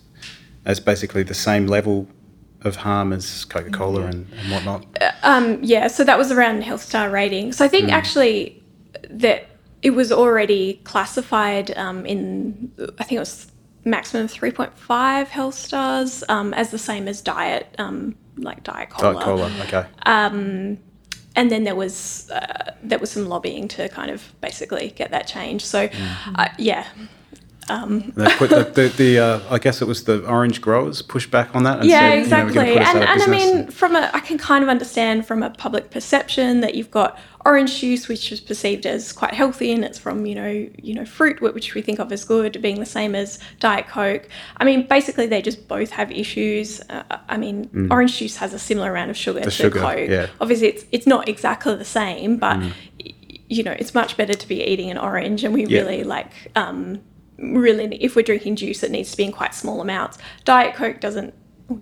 as basically the same level of harm as Coca Cola and, and whatnot. Um, yeah, so that was around health star rating. So I think actually that it was already classified um, in, I think it was maximum 3.5 health stars um, as the same as diet, um, like diet cola. Diet Cola, okay. And then there was uh, there was some lobbying to kind of basically get that changed. So uh, yeah, They put the, the, the uh, I guess it was the orange growers pushed back on that. And yeah, said, you know, exactly. put us and and I mean, from a, I can kind of understand from a public perception that you've got orange juice, which is perceived as quite healthy, and it's from you know you know fruit, which we think of as good, being the same as diet coke. I mean, basically, they just both have issues. Uh, I mean, orange juice has a similar amount of sugar to Mm. sugar, coke. yeah. Obviously, it's it's not exactly the same, but. Mm. You know, it's much better to be eating an orange, and we Yeah. really like um, really if we're drinking juice it needs to be in quite small amounts diet coke doesn't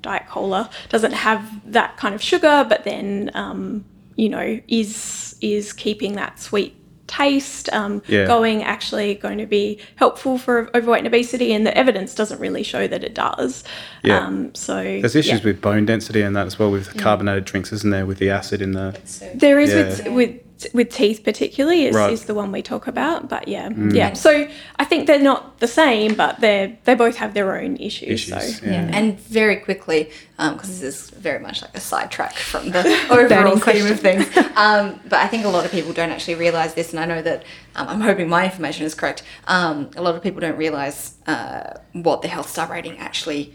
diet cola doesn't have that kind of sugar but then um, you know is is keeping that sweet taste um, Yeah. going actually going to be helpful for overweight and obesity and the evidence doesn't really show that it does Yeah. um, so There's issues yeah. with bone density and that as well with carbonated drinks, isn't there? With the acid in the. There is Yeah. with with with teeth particularly is, Right. is the one we talk about, but yeah, yeah. So I think they're not the same, but they they both have their own issues. Issues, So yeah. Yeah, and very quickly, because this is very much like a sidetrack from the overall theme of things. Um, but I think a lot of people don't actually realise this, and I know that um, I'm hoping my information is correct. Um, a lot of people don't realise uh, what the health star rating actually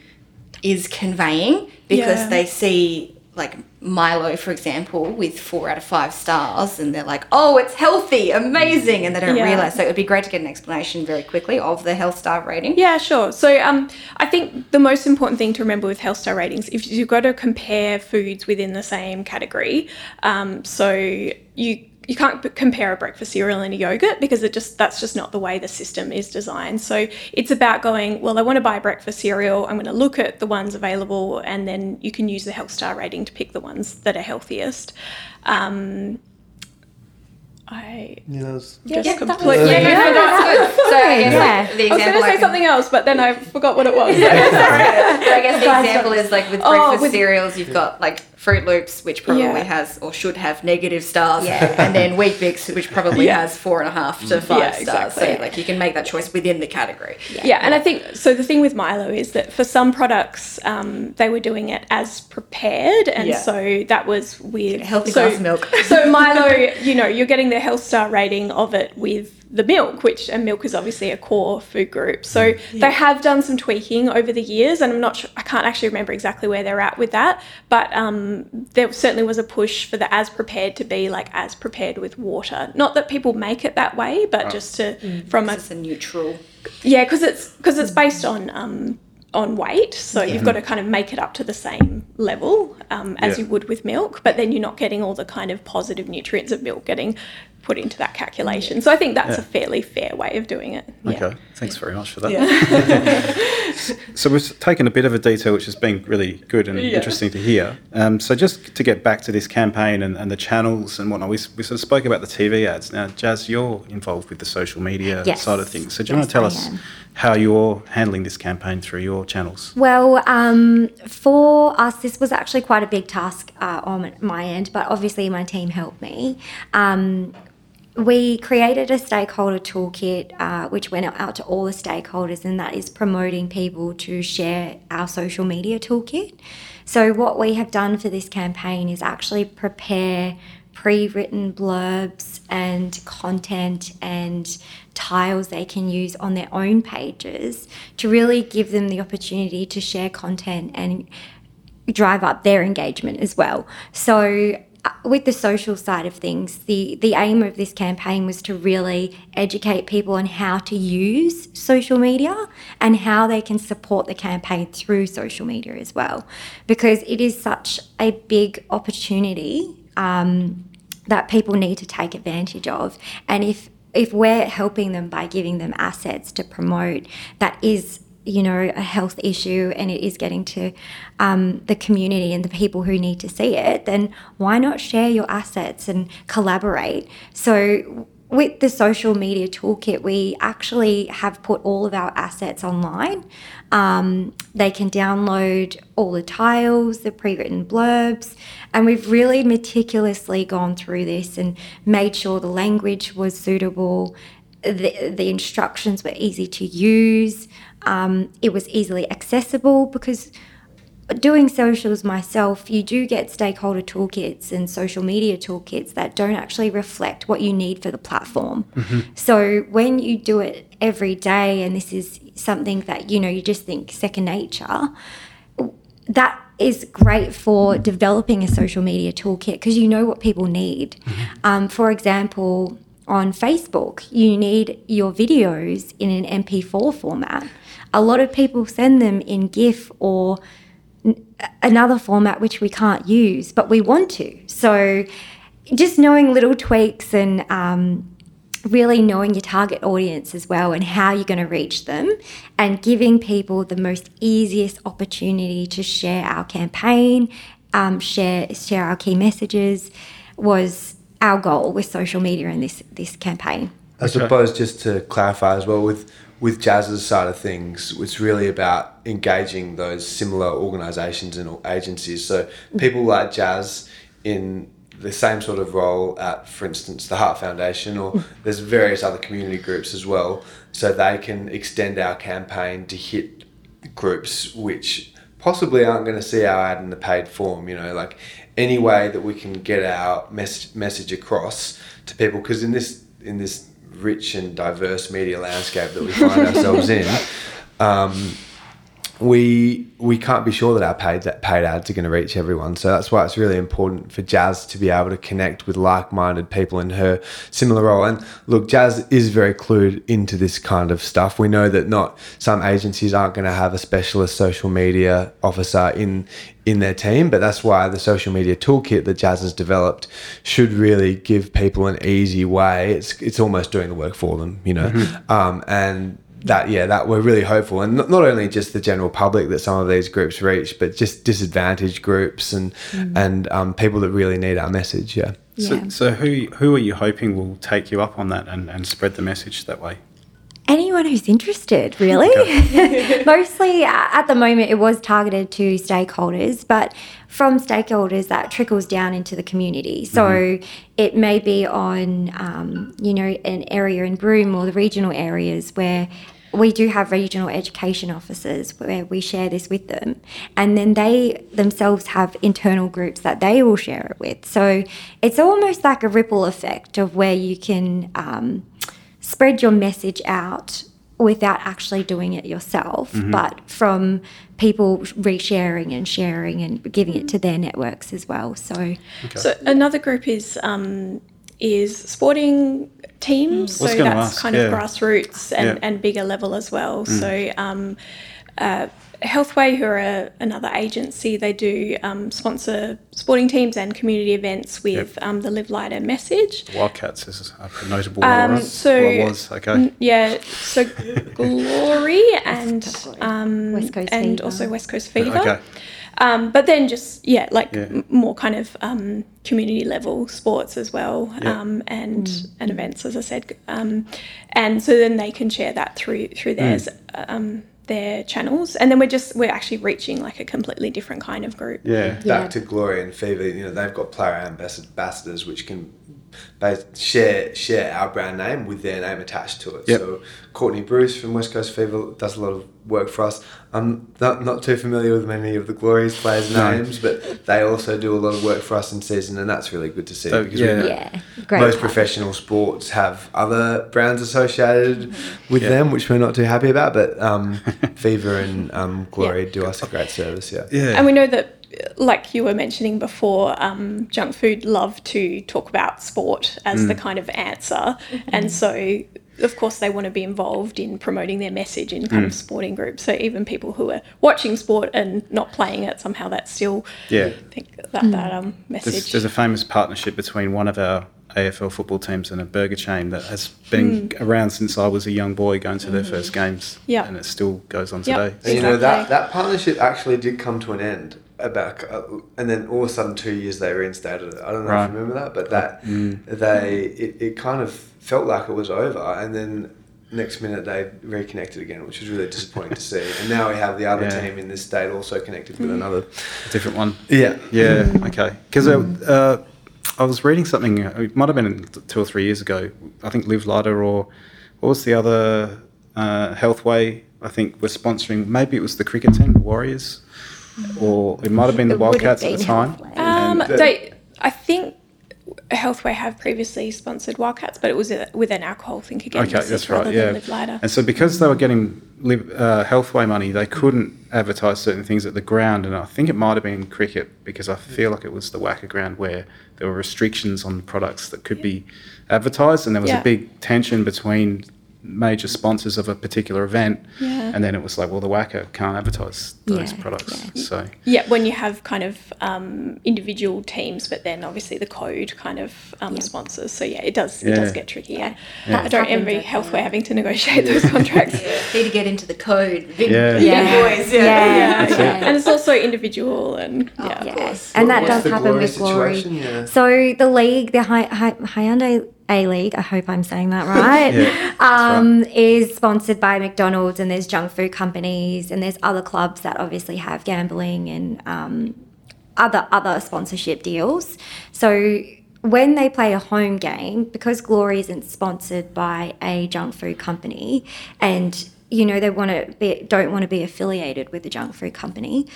is conveying because Yeah. they see like Milo, for example, with four out of five stars, and they're like, "Oh, it's healthy, amazing," and they don't Yeah. realise. So it would be great to get an explanation very quickly of the health star rating. Yeah, sure. So um, I think the most important thing to remember with health star ratings, if you've got to compare foods within the same category, um, so you you can't compare a breakfast cereal and a yogurt because it just that's just not the way the system is designed. So it's about going, well, I want to buy a breakfast cereal. I'm going to look at the ones available, and then you can use the health star rating to pick the ones that are healthiest. Um, I Yeah, that was- just that was- completely. Yeah, no, no, that's good. So I guess Yeah. like, the I was going to say can- something else, but then I forgot what it was. But I guess the example is like with Oh, breakfast with- cereals, you've got like Froot Loops, which probably Yeah. has or should have negative stars, Yeah. and then Weet-Bix, which probably Yeah. has four and a half to five Yeah, stars. exactly. So like you can make that choice within the category. Yeah, and I think so. The thing with Milo is that for some products, um, they were doing it as prepared, and Yeah. so that was with healthy so, milk. so Milo, you know, you're getting the health star rating of it with the milk, which and milk is is obviously a core food group. So they have done some tweaking over the years, and I'm not sure, I can't actually remember exactly where they're at with that, but um, there certainly was a push for the as prepared to be like as prepared with water. Not that people make it that way, but just to from a It's a neutral. yeah, because it's because it's based on um, on weight, so you've got to kind of make it up to the same level um, as Yeah. you would with milk, but then you're not getting all the kind of positive nutrients of milk getting put into that calculation. So I think that's a fairly fair way of doing it. Yeah. Okay, thanks very much for that. so we've taken a bit of a detail, which has been really good and Yeah. interesting to hear. Um, so just to get back to this campaign and, and the channels and whatnot, we, we sort of spoke about the TV ads. Now, Jazz, you're involved with the social media Yes. side of things. So do you want to tell I us am. how you're handling this campaign through your channels? Well, um, for us, this was actually quite a big task uh, on my end, but obviously my team helped me. Um, we created a stakeholder toolkit uh, which went out to all the stakeholders, and that is promoting people to share our social media toolkit. So, what we have done for this campaign is actually prepare pre written blurbs and content and tiles they can use on their own pages to really give them the opportunity to share content and drive up their engagement as well. So with the social side of things, the the aim of this campaign was to really educate people on how to use social media and how they can support the campaign through social media as well, because it is such a big opportunity um, that people need to take advantage of, and if if we're helping them by giving them assets to promote, that is you know a health issue and it is getting to um, the community and the people who need to see it then why not share your assets and collaborate so with the social media toolkit we actually have put all of our assets online um, they can download all the tiles the pre-written blurbs and we've really meticulously gone through this and made sure the language was suitable the, the instructions were easy to use. Um, it was easily accessible because doing socials myself, you do get stakeholder toolkits and social media toolkits that don't actually reflect what you need for the platform. So when you do it every day, and this is something that you know you just think second nature, that is great for developing a social media toolkit because you know what people need. Um, for example, on Facebook, you need your videos in an MP4 format. A lot of people send them in GIF or n- another format which we can't use, but we want to. So, just knowing little tweaks and um, really knowing your target audience as well and how you're going to reach them and giving people the most easiest opportunity to share our campaign um, share share our key messages was our goal with social media in this this campaign I suppose just to clarify as well with with Jazz's side of things, it's really about engaging those similar organisations and agencies. So people like Jazz in the same sort of role at, for instance, the Heart Foundation, or there's various other community groups as well, so they can extend our campaign to hit groups which possibly aren't going to see our ad in the paid form. You know, like any way that we can get our mes- message across to people, because in this in this rich and diverse media landscape that we find ourselves in. Um, we we can't be sure that our paid that paid ads are going to reach everyone. So that's why it's really important for Jazz to be able to connect with like-minded people in her similar role. And look, Jazz is very clued into this kind of stuff. We know that not some agencies aren't going to have a specialist social media officer in in their team, but that's why the social media toolkit that Jazz has developed should really give people an easy way. It's it's almost doing the work for them, you know. Um, and that yeah that we're really hopeful and not, not only just the general public that some of these groups reach but just disadvantaged groups and and um, people that really need our message yeah Yeah. So, so who who are you hoping will take you up on that and, and spread the message that way? anyone who's interested, really. Mostly uh, at the moment, it was targeted to stakeholders, but from stakeholders, that trickles down into the community. So it may be on, um, you know, an area in Broome or the regional areas where we do have regional education officers where we share this with them. And then they themselves have internal groups that they will share it with. So it's almost like a ripple effect of where you can um, spread your message out without actually doing it yourself, but from people resharing and sharing and giving it to their networks as well. So, So another group is um, is sporting teams. Was So that's ask, kind yeah. of grassroots and, Yeah. and bigger level as well. So um, uh, Healthway, who are a, another agency, they do um, sponsor sporting teams and community events with um, the Live Lighter message. Wildcats is a notable Um, one, right? so- Well, was, okay. N- Yeah, so Glory and um, West Coast and Fever. also West Coast Fever. Okay. Um, but then just yeah, like Yeah. m- more kind of um, community level sports as well, Yeah. um, and and events as I said, um, and so then they can share that through through theirs. Um, their channels and then we're just we're actually reaching like a completely different kind of group Yeah. Back to Glory and Fever, you know, they've got player ambassadors which can both share share our brand name with their name attached to it. Yep. So Courtney Bruce from West Coast Fever does a lot of work for us. I'm not, not too familiar with many of the Glories players' names, but they also do a lot of work for us in season, and that's really good to see. So, because yeah. we- yeah, great. most part. professional sports have other brands associated with Yeah. them, which we're not too happy about. But um, Fever and um, Glory do us a great service. Yeah. Yeah. And we know that, like you were mentioning before, um, junk food love to talk about sport as the mm. kind of answer. Mm-hmm. And so, of course, they want to be involved in promoting their message in kind of mm. sporting groups. So even people who are watching sport and not playing it, somehow that's still, Yeah. Think that, that mm. um, There's, message. there's a famous partnership between one of our AFL football teams and a burger chain that has been around since I was a young boy going to their first games. Yeah. And it still goes on Yep. today. And you know that that partnership actually did come to an end about, uh, and then all of a sudden, two years they reinstated it. I don't know Right. if you remember that, but that they it, it kind of felt like it was over, and then next minute they reconnected again, which was really disappointing to see. And now we have the other Yeah. team in this state also connected with another. A different one. Yeah, Yeah, okay. Because uh, I was reading something, uh, it might have been two or three years ago. I think Live Lighter or what was the other uh, Healthway? I think was sponsoring. Maybe it was the cricket team, the Warriors, or it might have been the It would have Wildcats at the time. Um, And- they, I think Healthway have previously sponsored Wildcats, but it was a, with an alcohol think again. Okay, that's right. Yeah, and so because they were getting live, uh, Healthway money, they couldn't advertise certain things at the ground, and I think it might have been cricket because I feel like it was the WACA ground where there were restrictions on products that could be advertised, and there was Yeah. a big tension between major sponsors of a particular event, Yeah. and then it was like, well, the WACA can't advertise those Yeah, products, yeah. so Yeah, when you have kind of um, individual teams, but then obviously the code kind of um, Yeah. sponsors. So yeah, it does it does get tricky. Yeah. Yeah. I don't envy at the- Healthway having to negotiate those contracts. Need to get into the code. Big, Yeah. big Yeah. boys. Yeah. Yeah. That's yeah. and it's also individual and yeah, of Yeah, course. and that What's does happen with Glory. Yeah. So the league, the Hy- Hy- Hyundai A League, I hope I'm saying that right, Yeah, um, is sponsored by McDonald's, and there's junk food companies, and there's other clubs that obviously have gambling and um, other other sponsorship deals. So when they play a home game, because Glory isn't sponsored by a junk food company, and you know they want to be, don't want to be affiliated with a junk food company,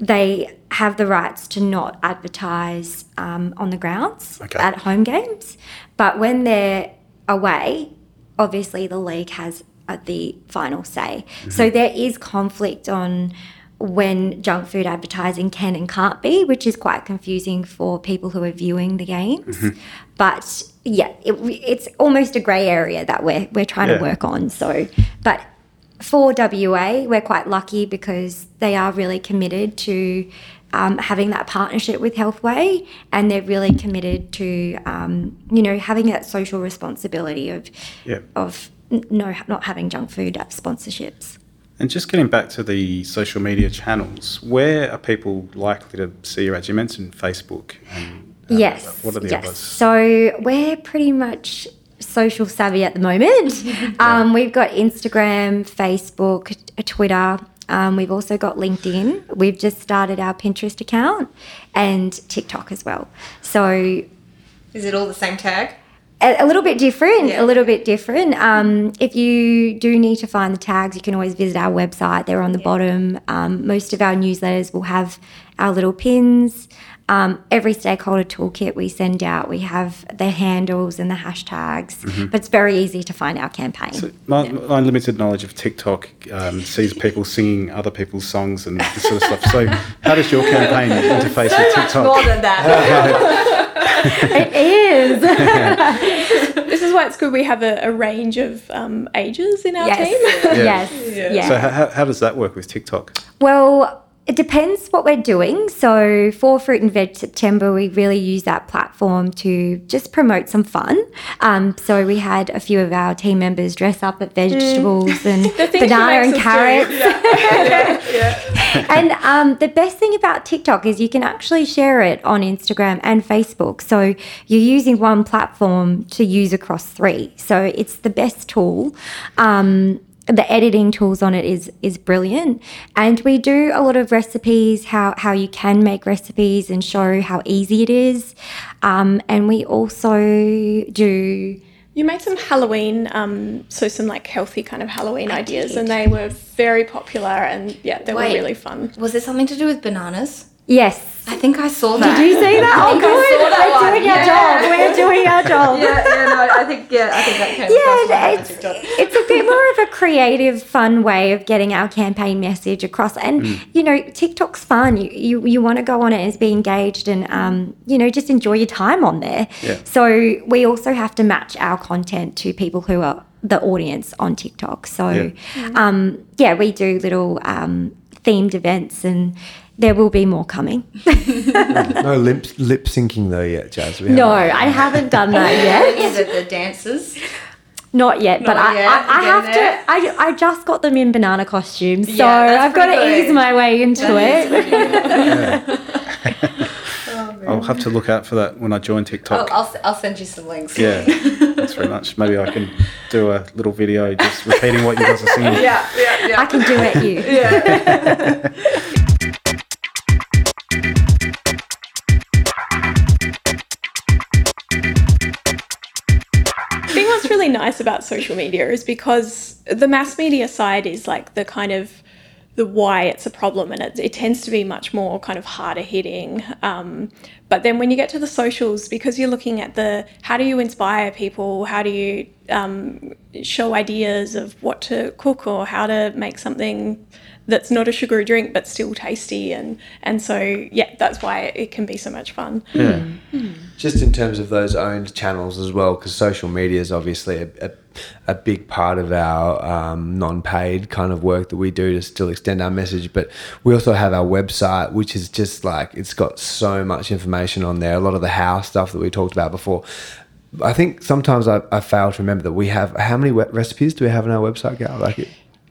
they have the rights to not advertise um, on the grounds Okay. at home games. But when they're away, obviously the league has uh, the final say. So there is conflict on when junk food advertising can and can't be, which is quite confusing for people who are viewing the games. But yeah, it, it's almost a grey area that we're we're trying Yeah. to work on. So, but for WA, we're quite lucky because they are really committed to um, having that partnership with Healthway, and they're really committed to um, you know having that social responsibility of yeah. of no not having junk food at sponsorships. And just getting back to the social media channels, where are people likely to see your ads? You mentioned Facebook. And, uh, Yes. What are the yes. others? So we're pretty much social savvy at the moment. um, we've got Instagram, Facebook, Twitter. Um, we've also got LinkedIn. We've just started our Pinterest account and TikTok as well. So Is it all the same tag? a, little bit different, Yeah. a little bit different. Um, if you do need to find the tags, you can always visit our website. They're on the bottom. Um, most of our newsletters will have our little pins. Um, every stakeholder toolkit we send out, we have the handles and the hashtags, but it's very easy to find our campaign. So my, my limited knowledge of TikTok um, sees people singing other people's songs and this sort of stuff. So, how does your campaign interface with TikTok? More than that. it is. This is why it's good we have a, a range of um, ages in our yes. team. Yes. Yeah. So, how, how- how does that work with TikTok? Well, it depends what we're doing. So for Fruit and Veg September, we really use that platform to just promote some fun. Um, so we had a few of our team members dress up at vegetables and The things she banana and makes us carrots. Yeah. yeah. and um, the best thing about TikTok is you can actually share it on Instagram and Facebook. So you're using one platform to use across three. So it's the best tool. Um, the editing tools on it is is brilliant, and we do a lot of recipes how how you can make recipes and show how easy it is, um, and we also do. You made some Halloween, um, so some like healthy kind of Halloween I ideas, did. and they were very popular, and yeah, they Wait. were really fun. Was there something to do with bananas? Yes. I think I saw that. Did you see that? Oh, think I good. saw that We're one. Doing our job. We're doing our job. Yeah, yeah, no, I think yeah, I think that came Yeah, it's, it's a bit more of a creative, fun way of getting our campaign message across. And you know, TikTok's fun. You you, you want to go on it and be engaged, and um, you know, just enjoy your time on there. Yeah. So we also have to match our content to people who are the audience on TikTok. So Yeah. um, yeah, we do little um, themed events, and there will be more coming. No lip lip syncing though yet, Jazz. We no. I haven't done that yet. Is it the dancers? Not yet, but Not I, yet, I, I getting have there. to. I, I just got them in banana costumes, so Yeah, I've got to pretty ease my way into it. Oh, I'll have to look out for that when I join Oh, TikTok. I'll, I'll send you some links. yeah, thanks very much. Maybe I can do a little video just repeating what you guys are singing. yeah, yeah, yeah. I can do it, you. I really nice about social media is because the mass media side is like the kind of the why it's a problem and it, it tends to be much more kind of harder hitting um, but then when you get to the socials because you're looking at the how do you inspire people? How do you um, show ideas of what to cook or how to make something that's not a sugary drink but still tasty and and so yeah that's why it can be so much fun Yeah. Just in terms of those owned channels as well, because social media is obviously a, a, a big part of our um, non paid kind of work that we do to still extend our message. But we also have our website, which is just like it's got so much information on there, a lot of the house stuff that we talked about before. I think sometimes I, I fail to remember that we have how many recipes do we have on our website, Gael? Like it,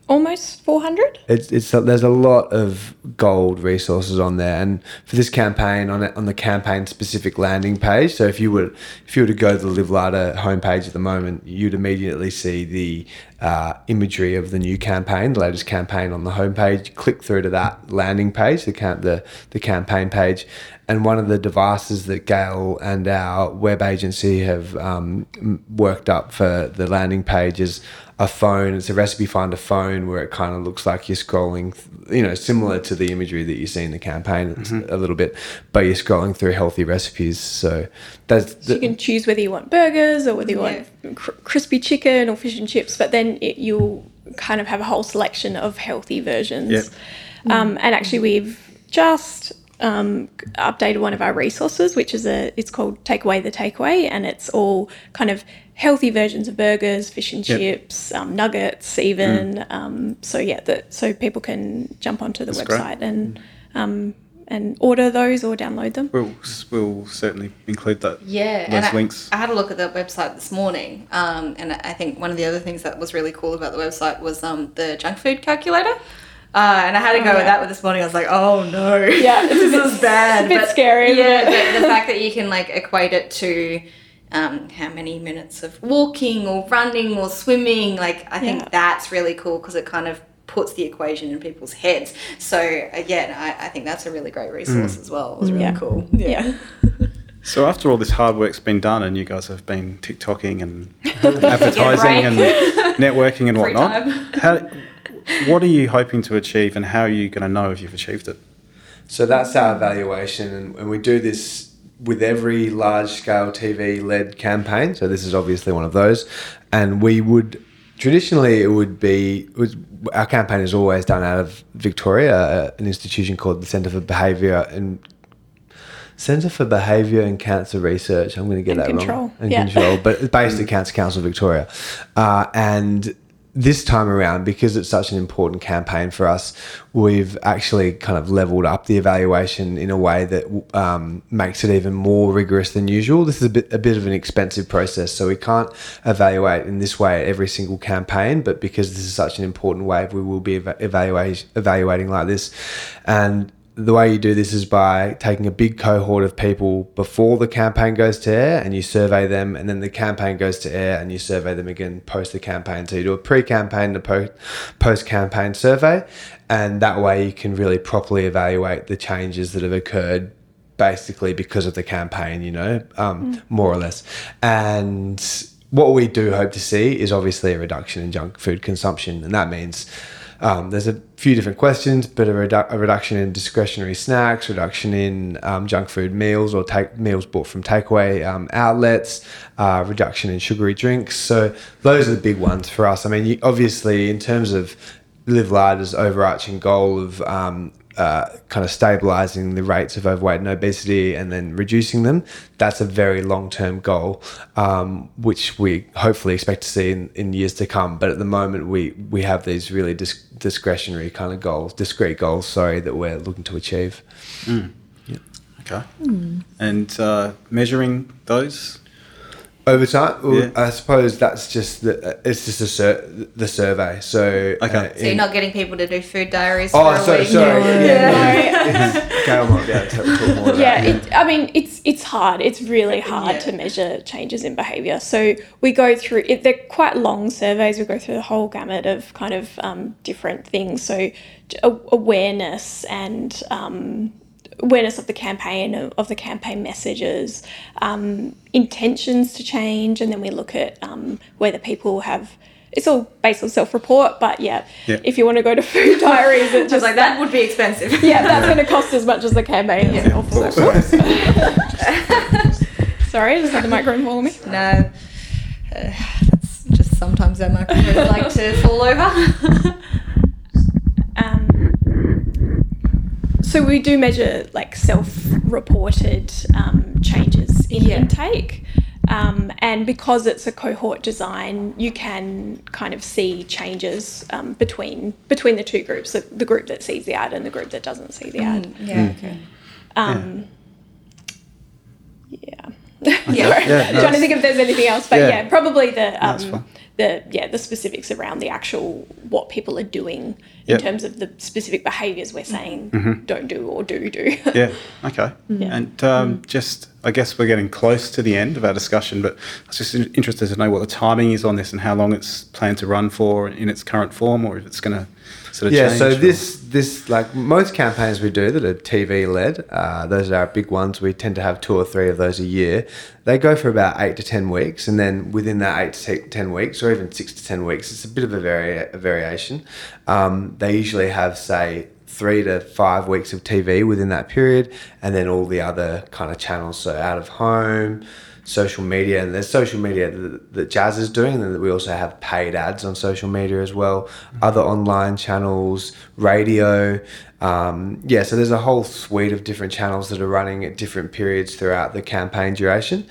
almost 400 it's it's there's a lot of gold resources on there, and for this campaign on it, on the campaign specific landing page. So if you were if you were to go to the Live homepage at the moment, you'd immediately see the uh, imagery of the new campaign, the latest campaign on the homepage. Click through to that landing page, the cam- the the campaign page, and one of the devices that Gael and our web agency have um, worked up for the landing page is a phone. It's a recipe finder phone where it kind of looks like you're scrolling, th- you know, similar to the imagery that you see in the campaign it's a little bit, but you're scrolling through healthy recipes. So that's So you can choose whether you want burgers or whether you want cr- crispy chicken or fish and chips, but then it, you'll kind of have a whole selection of healthy versions. Yep. Um, and actually, we've just um, updated one of our resources, which is a it's called Take Away the Takeaway, and it's all kind of healthy versions of burgers, fish and Yep. chips, um, nuggets, even. Um, so yeah, that so people can jump onto the That's great. website and um, and order those or download them. We'll, we'll certainly include that. Yeah, those and I, links. I had a look at the website this morning, um, and I think one of the other things that was really cool about the website was um, the junk food calculator. Uh, and I had to go with that with this morning. I was like, "Oh no, Yeah, it's a this bit- is bad." it's a bit scary, Yeah, it? but the fact that you can like equate it to um, how many minutes of walking or running or swimming, like I think Yeah. that's really cool because it kind of puts the equation in people's heads. So again, I, I think that's a really great resource as well. It was really Yeah. cool. Yeah. So after all this hard work's been done, and you guys have been TikToking and advertising and networking and Free whatnot, time. how, what are you hoping to achieve, and how are you going to know if you've achieved it? So that's our evaluation, and, and we do this with every large scale TV led campaign. So this is obviously one of those. And we would traditionally, it would be, it was, our campaign is always done out of Victoria, uh, an institution called the Centre for Behaviour and Centre for Behaviour and Cancer Research. I'm going to get And that control, wrong. And yeah. control, but it's based at Cancer Council Victoria. Uh, and this time around, because it's such an important campaign for us, we've actually kind of leveled up the evaluation in a way that um, makes it even more rigorous than usual. This is a bit a bit of an expensive process, so we can't evaluate in this way every single campaign. But because this is such an important wave, we will be eva- evaluate, evaluating like this, and the way you do this is by taking a big cohort of people before the campaign goes to air and you survey them and then the campaign goes to air and you survey them again post the campaign. So you do a pre-campaign and a post campaign survey and that way you can really properly evaluate the changes that have occurred basically because of the campaign you know um, more or less. And what we do hope to see is obviously a reduction in junk food consumption and that means um, there's a few different questions, but a, redu- a, reduction in discretionary snacks, reduction in um, junk food meals or take meals bought from takeaway um, outlets, uh, reduction in sugary drinks. So those are the big ones for us. I mean, you, obviously, in terms of Live Lighter's overarching goal of um, uh, kind of stabilizing the rates of overweight and obesity and then reducing them. That's a very long term goal, um, which we hopefully expect to see in, in years to come. But at the moment, we, we have these really dis- discretionary kind of goals, discrete goals, sorry, that we're looking to achieve. Okay. And uh, measuring those? Over time, well, Yeah. I suppose that's just the, it's just a sur- the survey. So, Okay. So you're in- not getting people to do food diaries Oh, for a sorry, week. sorry. No. Yeah, Gael might be able to talk more about yeah, it, I mean, it's it's hard. It's really hard Yeah. to measure changes in behaviour. So we go through it. They're quite long surveys. We go through the whole gamut of kind of um, different things. So awareness and um, awareness of the campaign, of, of the campaign messages, um, intentions to change, and then we look at um, whether people have. It's all based on self-report, but yeah, Yeah. if you want to go to food diaries, it's Just just like that would be expensive. yeah, that's going to cost as much as the campaign itself. So, whoops. Sorry, I just had the microphone fall on me. No, uh, that's just sometimes our microphones like to fall over. Um, so we do measure like self-reported um, changes in Yeah. intake. Um, and because it's a cohort design, you can kind of see changes um, between between the two groups, the, the group that sees the ad and the group that doesn't see the ad. yeah, okay. Um, yeah. Yeah. Sorry. Yeah, no, trying to think if there's anything else, but Yeah. yeah, probably the um, fine. The yeah the specifics around the actual what people are doing Yep. in terms of the specific behaviours we're saying Mm-hmm. don't do or do do. Yeah. Okay. And um, just, I guess we're getting close to the end of our discussion, but I was just interested to know what the timing is on this and how long it's planned to run for in its current form, or if it's going to sort of yeah so or- this this like most campaigns we do that are tv led uh, those are our big ones. We tend to have two or three of those a year. They go for about eight to ten weeks and then within that eight to te- ten weeks or even six to ten weeks it's a bit of a, vari- a variation. Um, they usually have say three to five weeks of tv within that period and then all the other kind of channels so out of home social media and there's social media that, that Jazz is doing and then we also have paid ads on social media as well other online channels radio um, yeah so there's a whole suite of different channels that are running at different periods throughout the campaign duration.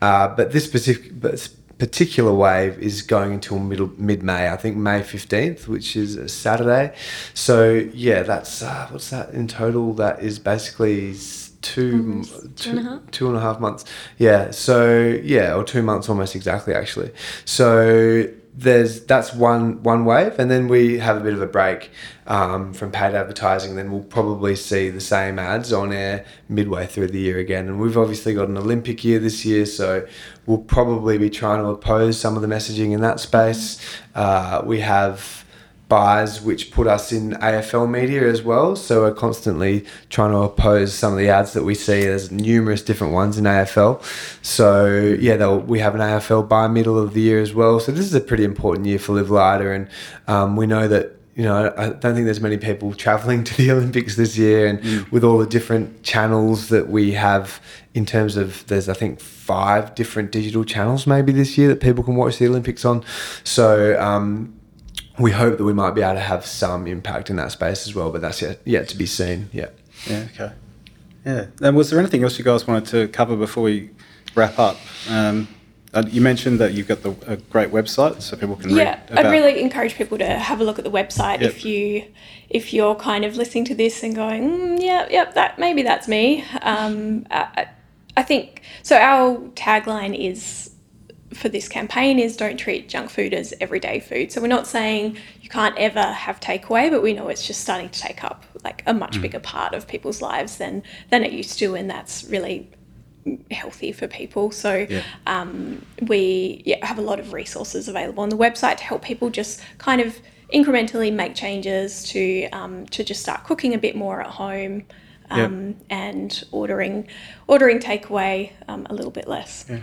Uh, but this specific but particular wave is going until middle mid May I think May 15th which is a Saturday. So yeah that's uh, what's that in total? That is basically two two and a half. two and a half months. Yeah. So yeah, or two months almost exactly actually. So there's that's one one wave, and then we have a bit of a break um, from paid advertising. Then we'll probably see the same ads on air midway through the year again. And we've obviously got an Olympic year this year, so we'll probably be trying to oppose some of the messaging in that space. Uh, we have buys which put us in AFL media as well. So we're constantly trying to oppose some of the ads that we see. There's numerous different ones in AFL. So yeah, we have an AFL buy middle of the year as well. So this is a pretty important year for Live Lighter, and um, we know that you know, I don't think there's many people traveling to the Olympics this year, and mm. with all the different channels that we have in terms of there's I think five different digital channels maybe this year that people can watch the Olympics on. So um, we hope that we might be able to have some impact in that space as well, but that's yet yet to be seen. Yeah. Yeah. Okay. Yeah. And was there anything else you guys wanted to cover before we wrap up? Um, uh, you mentioned that you've got the, a great website, so people can yeah, read. Yeah, I'd really encourage people to have a look at the website yep. if you if you're kind of listening to this and going, mm, yeah, yep, that maybe that's me. Um, I, I think so. Our tagline is for this campaign is don't treat junk food as everyday food. So we're not saying you can't ever have takeaway, but we know it's just starting to take up like a much mm. bigger part of people's lives than than it used to, and that's really healthy for people. So yeah. um, we yeah, have a lot of resources available on the website to help people just kind of incrementally make changes to um, to just start cooking a bit more at home. Um, yep. and ordering ordering takeaway um, a little bit less. Yeah.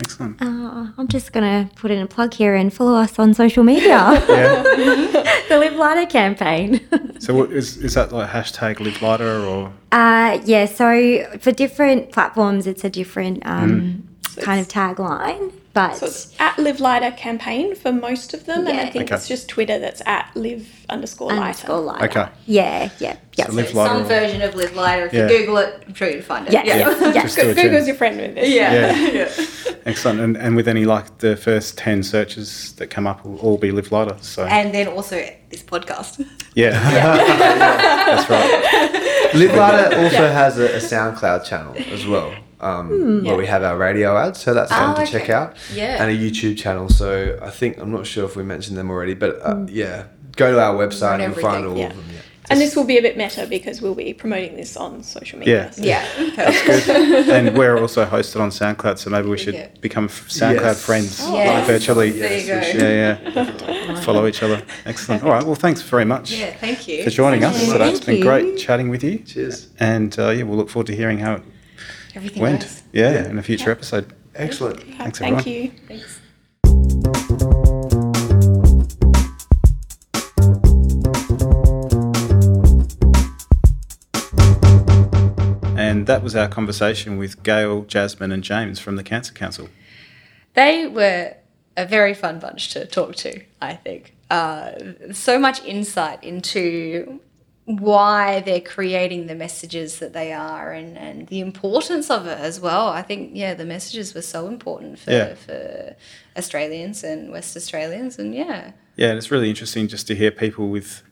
Excellent. Uh, I'm just going to put in a plug here and follow us on social media. the Live Lighter campaign. so, what, is, is that like hashtag Live Lighter or? Uh, yeah, so for different platforms, it's a different um, mm. kind of tagline. But so it's at Live Lighter campaign for most of them, yeah. and I think okay. it's just Twitter that's at Live underscore Lighter. Underscore lighter. Okay. Yeah, yeah, yeah. So, so some version of Live Lighter. If yeah. you Google it, I'm sure you'll find it. Yeah, yeah. yeah. yeah. Google's your friend with this. Yeah. yeah. Excellent. And, and with any like the first ten searches that come up will all be Live Lighter. So and then also this podcast. Yeah, that's right. Live Lighter also has a, a SoundCloud channel as well um, mm, where we have our radio ads. So that's fun oh, to okay. check out. Yeah. And a YouTube channel. So I think, I'm not sure if we mentioned them already, but uh, mm. yeah, go to our website and find all yeah. of them. Yeah. And this will be a bit meta because we'll be promoting this on social media. Yeah, yeah, that's good. and we're also hosted on SoundCloud, so maybe we should yeah. become SoundCloud yes. friends oh, yes. virtually. There you go. Yeah, yeah. Follow each other. Excellent. All right. Well, thanks very much. Yeah, thank you for joining thank us you. today. It's been great chatting with you. Cheers. And uh, yeah, we'll look forward to hearing how it everything went. Goes. Yeah, yeah, in a future episode. Excellent. Thanks, Thank you. Thanks. And that was our conversation with Gael, Jasmine, and James from the Cancer Council. They were a very fun bunch to talk to, I think. Uh, so much insight into why they're creating the messages that they are and, and the importance of it as well. I think, yeah, the messages were so important for, yeah. for Australians and West Australians. And yeah. Yeah, it's really interesting just to hear people with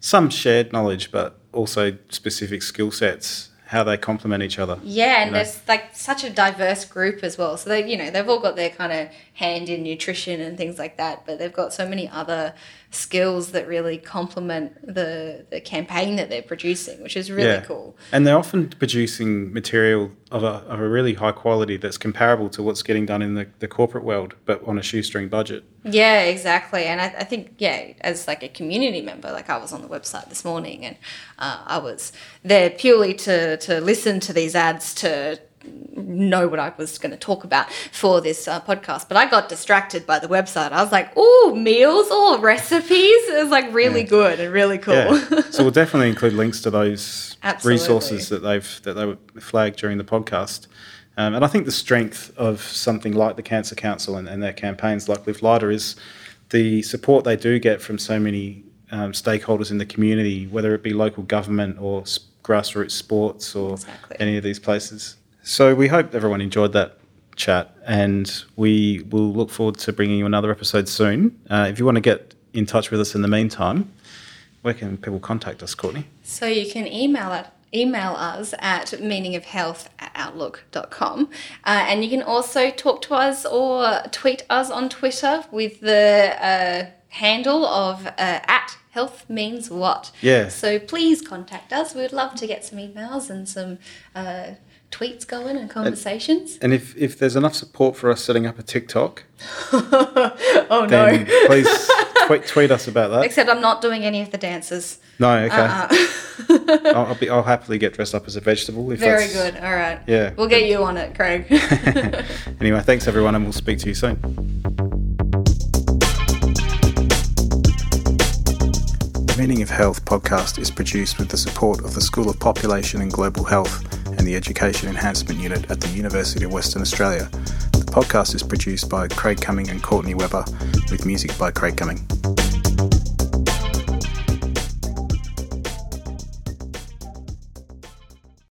some shared knowledge, but also specific skill sets how they complement each other. Yeah, and you know? there's like such a diverse group as well. So they, you know, they've all got their kind of hand in nutrition and things like that, but they've got so many other skills that really complement the the campaign that they're producing, which is really yeah. cool. And they're often producing material of a, of a really high quality that's comparable to what's getting done in the, the corporate world, but on a shoestring budget. Yeah, exactly. And I, I think, yeah, as like a community member, like I was on the website this morning and uh, I was there purely to, to listen to these ads to know what I was going to talk about for this uh, podcast, but I got distracted by the website. I was like, "Oh, meals, oh, recipes!" It was like really yeah. good and really cool. Yeah. So we'll definitely include links to those resources that they've that they were flagged during the podcast. Um, and I think the strength of something like the Cancer Council and, and their campaigns like Live Lighter is the support they do get from so many um, stakeholders in the community, whether it be local government or grassroots sports or exactly. any of these places. So we hope everyone enjoyed that chat, and we will look forward to bringing you another episode soon. Uh, if you want to get in touch with us in the meantime, where can people contact us, Courtney? So you can email it email us at meaningofhealth at outlook.com. Uh, and you can also talk to us or tweet us on Twitter with the uh, handle of uh, at health means what. Yeah. So please contact us. We'd love to get some emails and some uh, tweets going and conversations. And if, if there's enough support for us setting up a TikTok, oh no. please tweet, tweet us about that. Except I'm not doing any of the dances. No, okay. Uh-uh. I'll, I'll, be, I'll happily get dressed up as a vegetable. If Very good. All right. Yeah. We'll get you on it, Craig. Anyway, thanks everyone, and we'll speak to you soon. The Meaning of Health podcast is produced with the support of the School of Population and Global Health and the Education Enhancement Unit at the University of Western Australia. The podcast is produced by Craig Cumming and Courtney Weber, with music by Craig Cumming.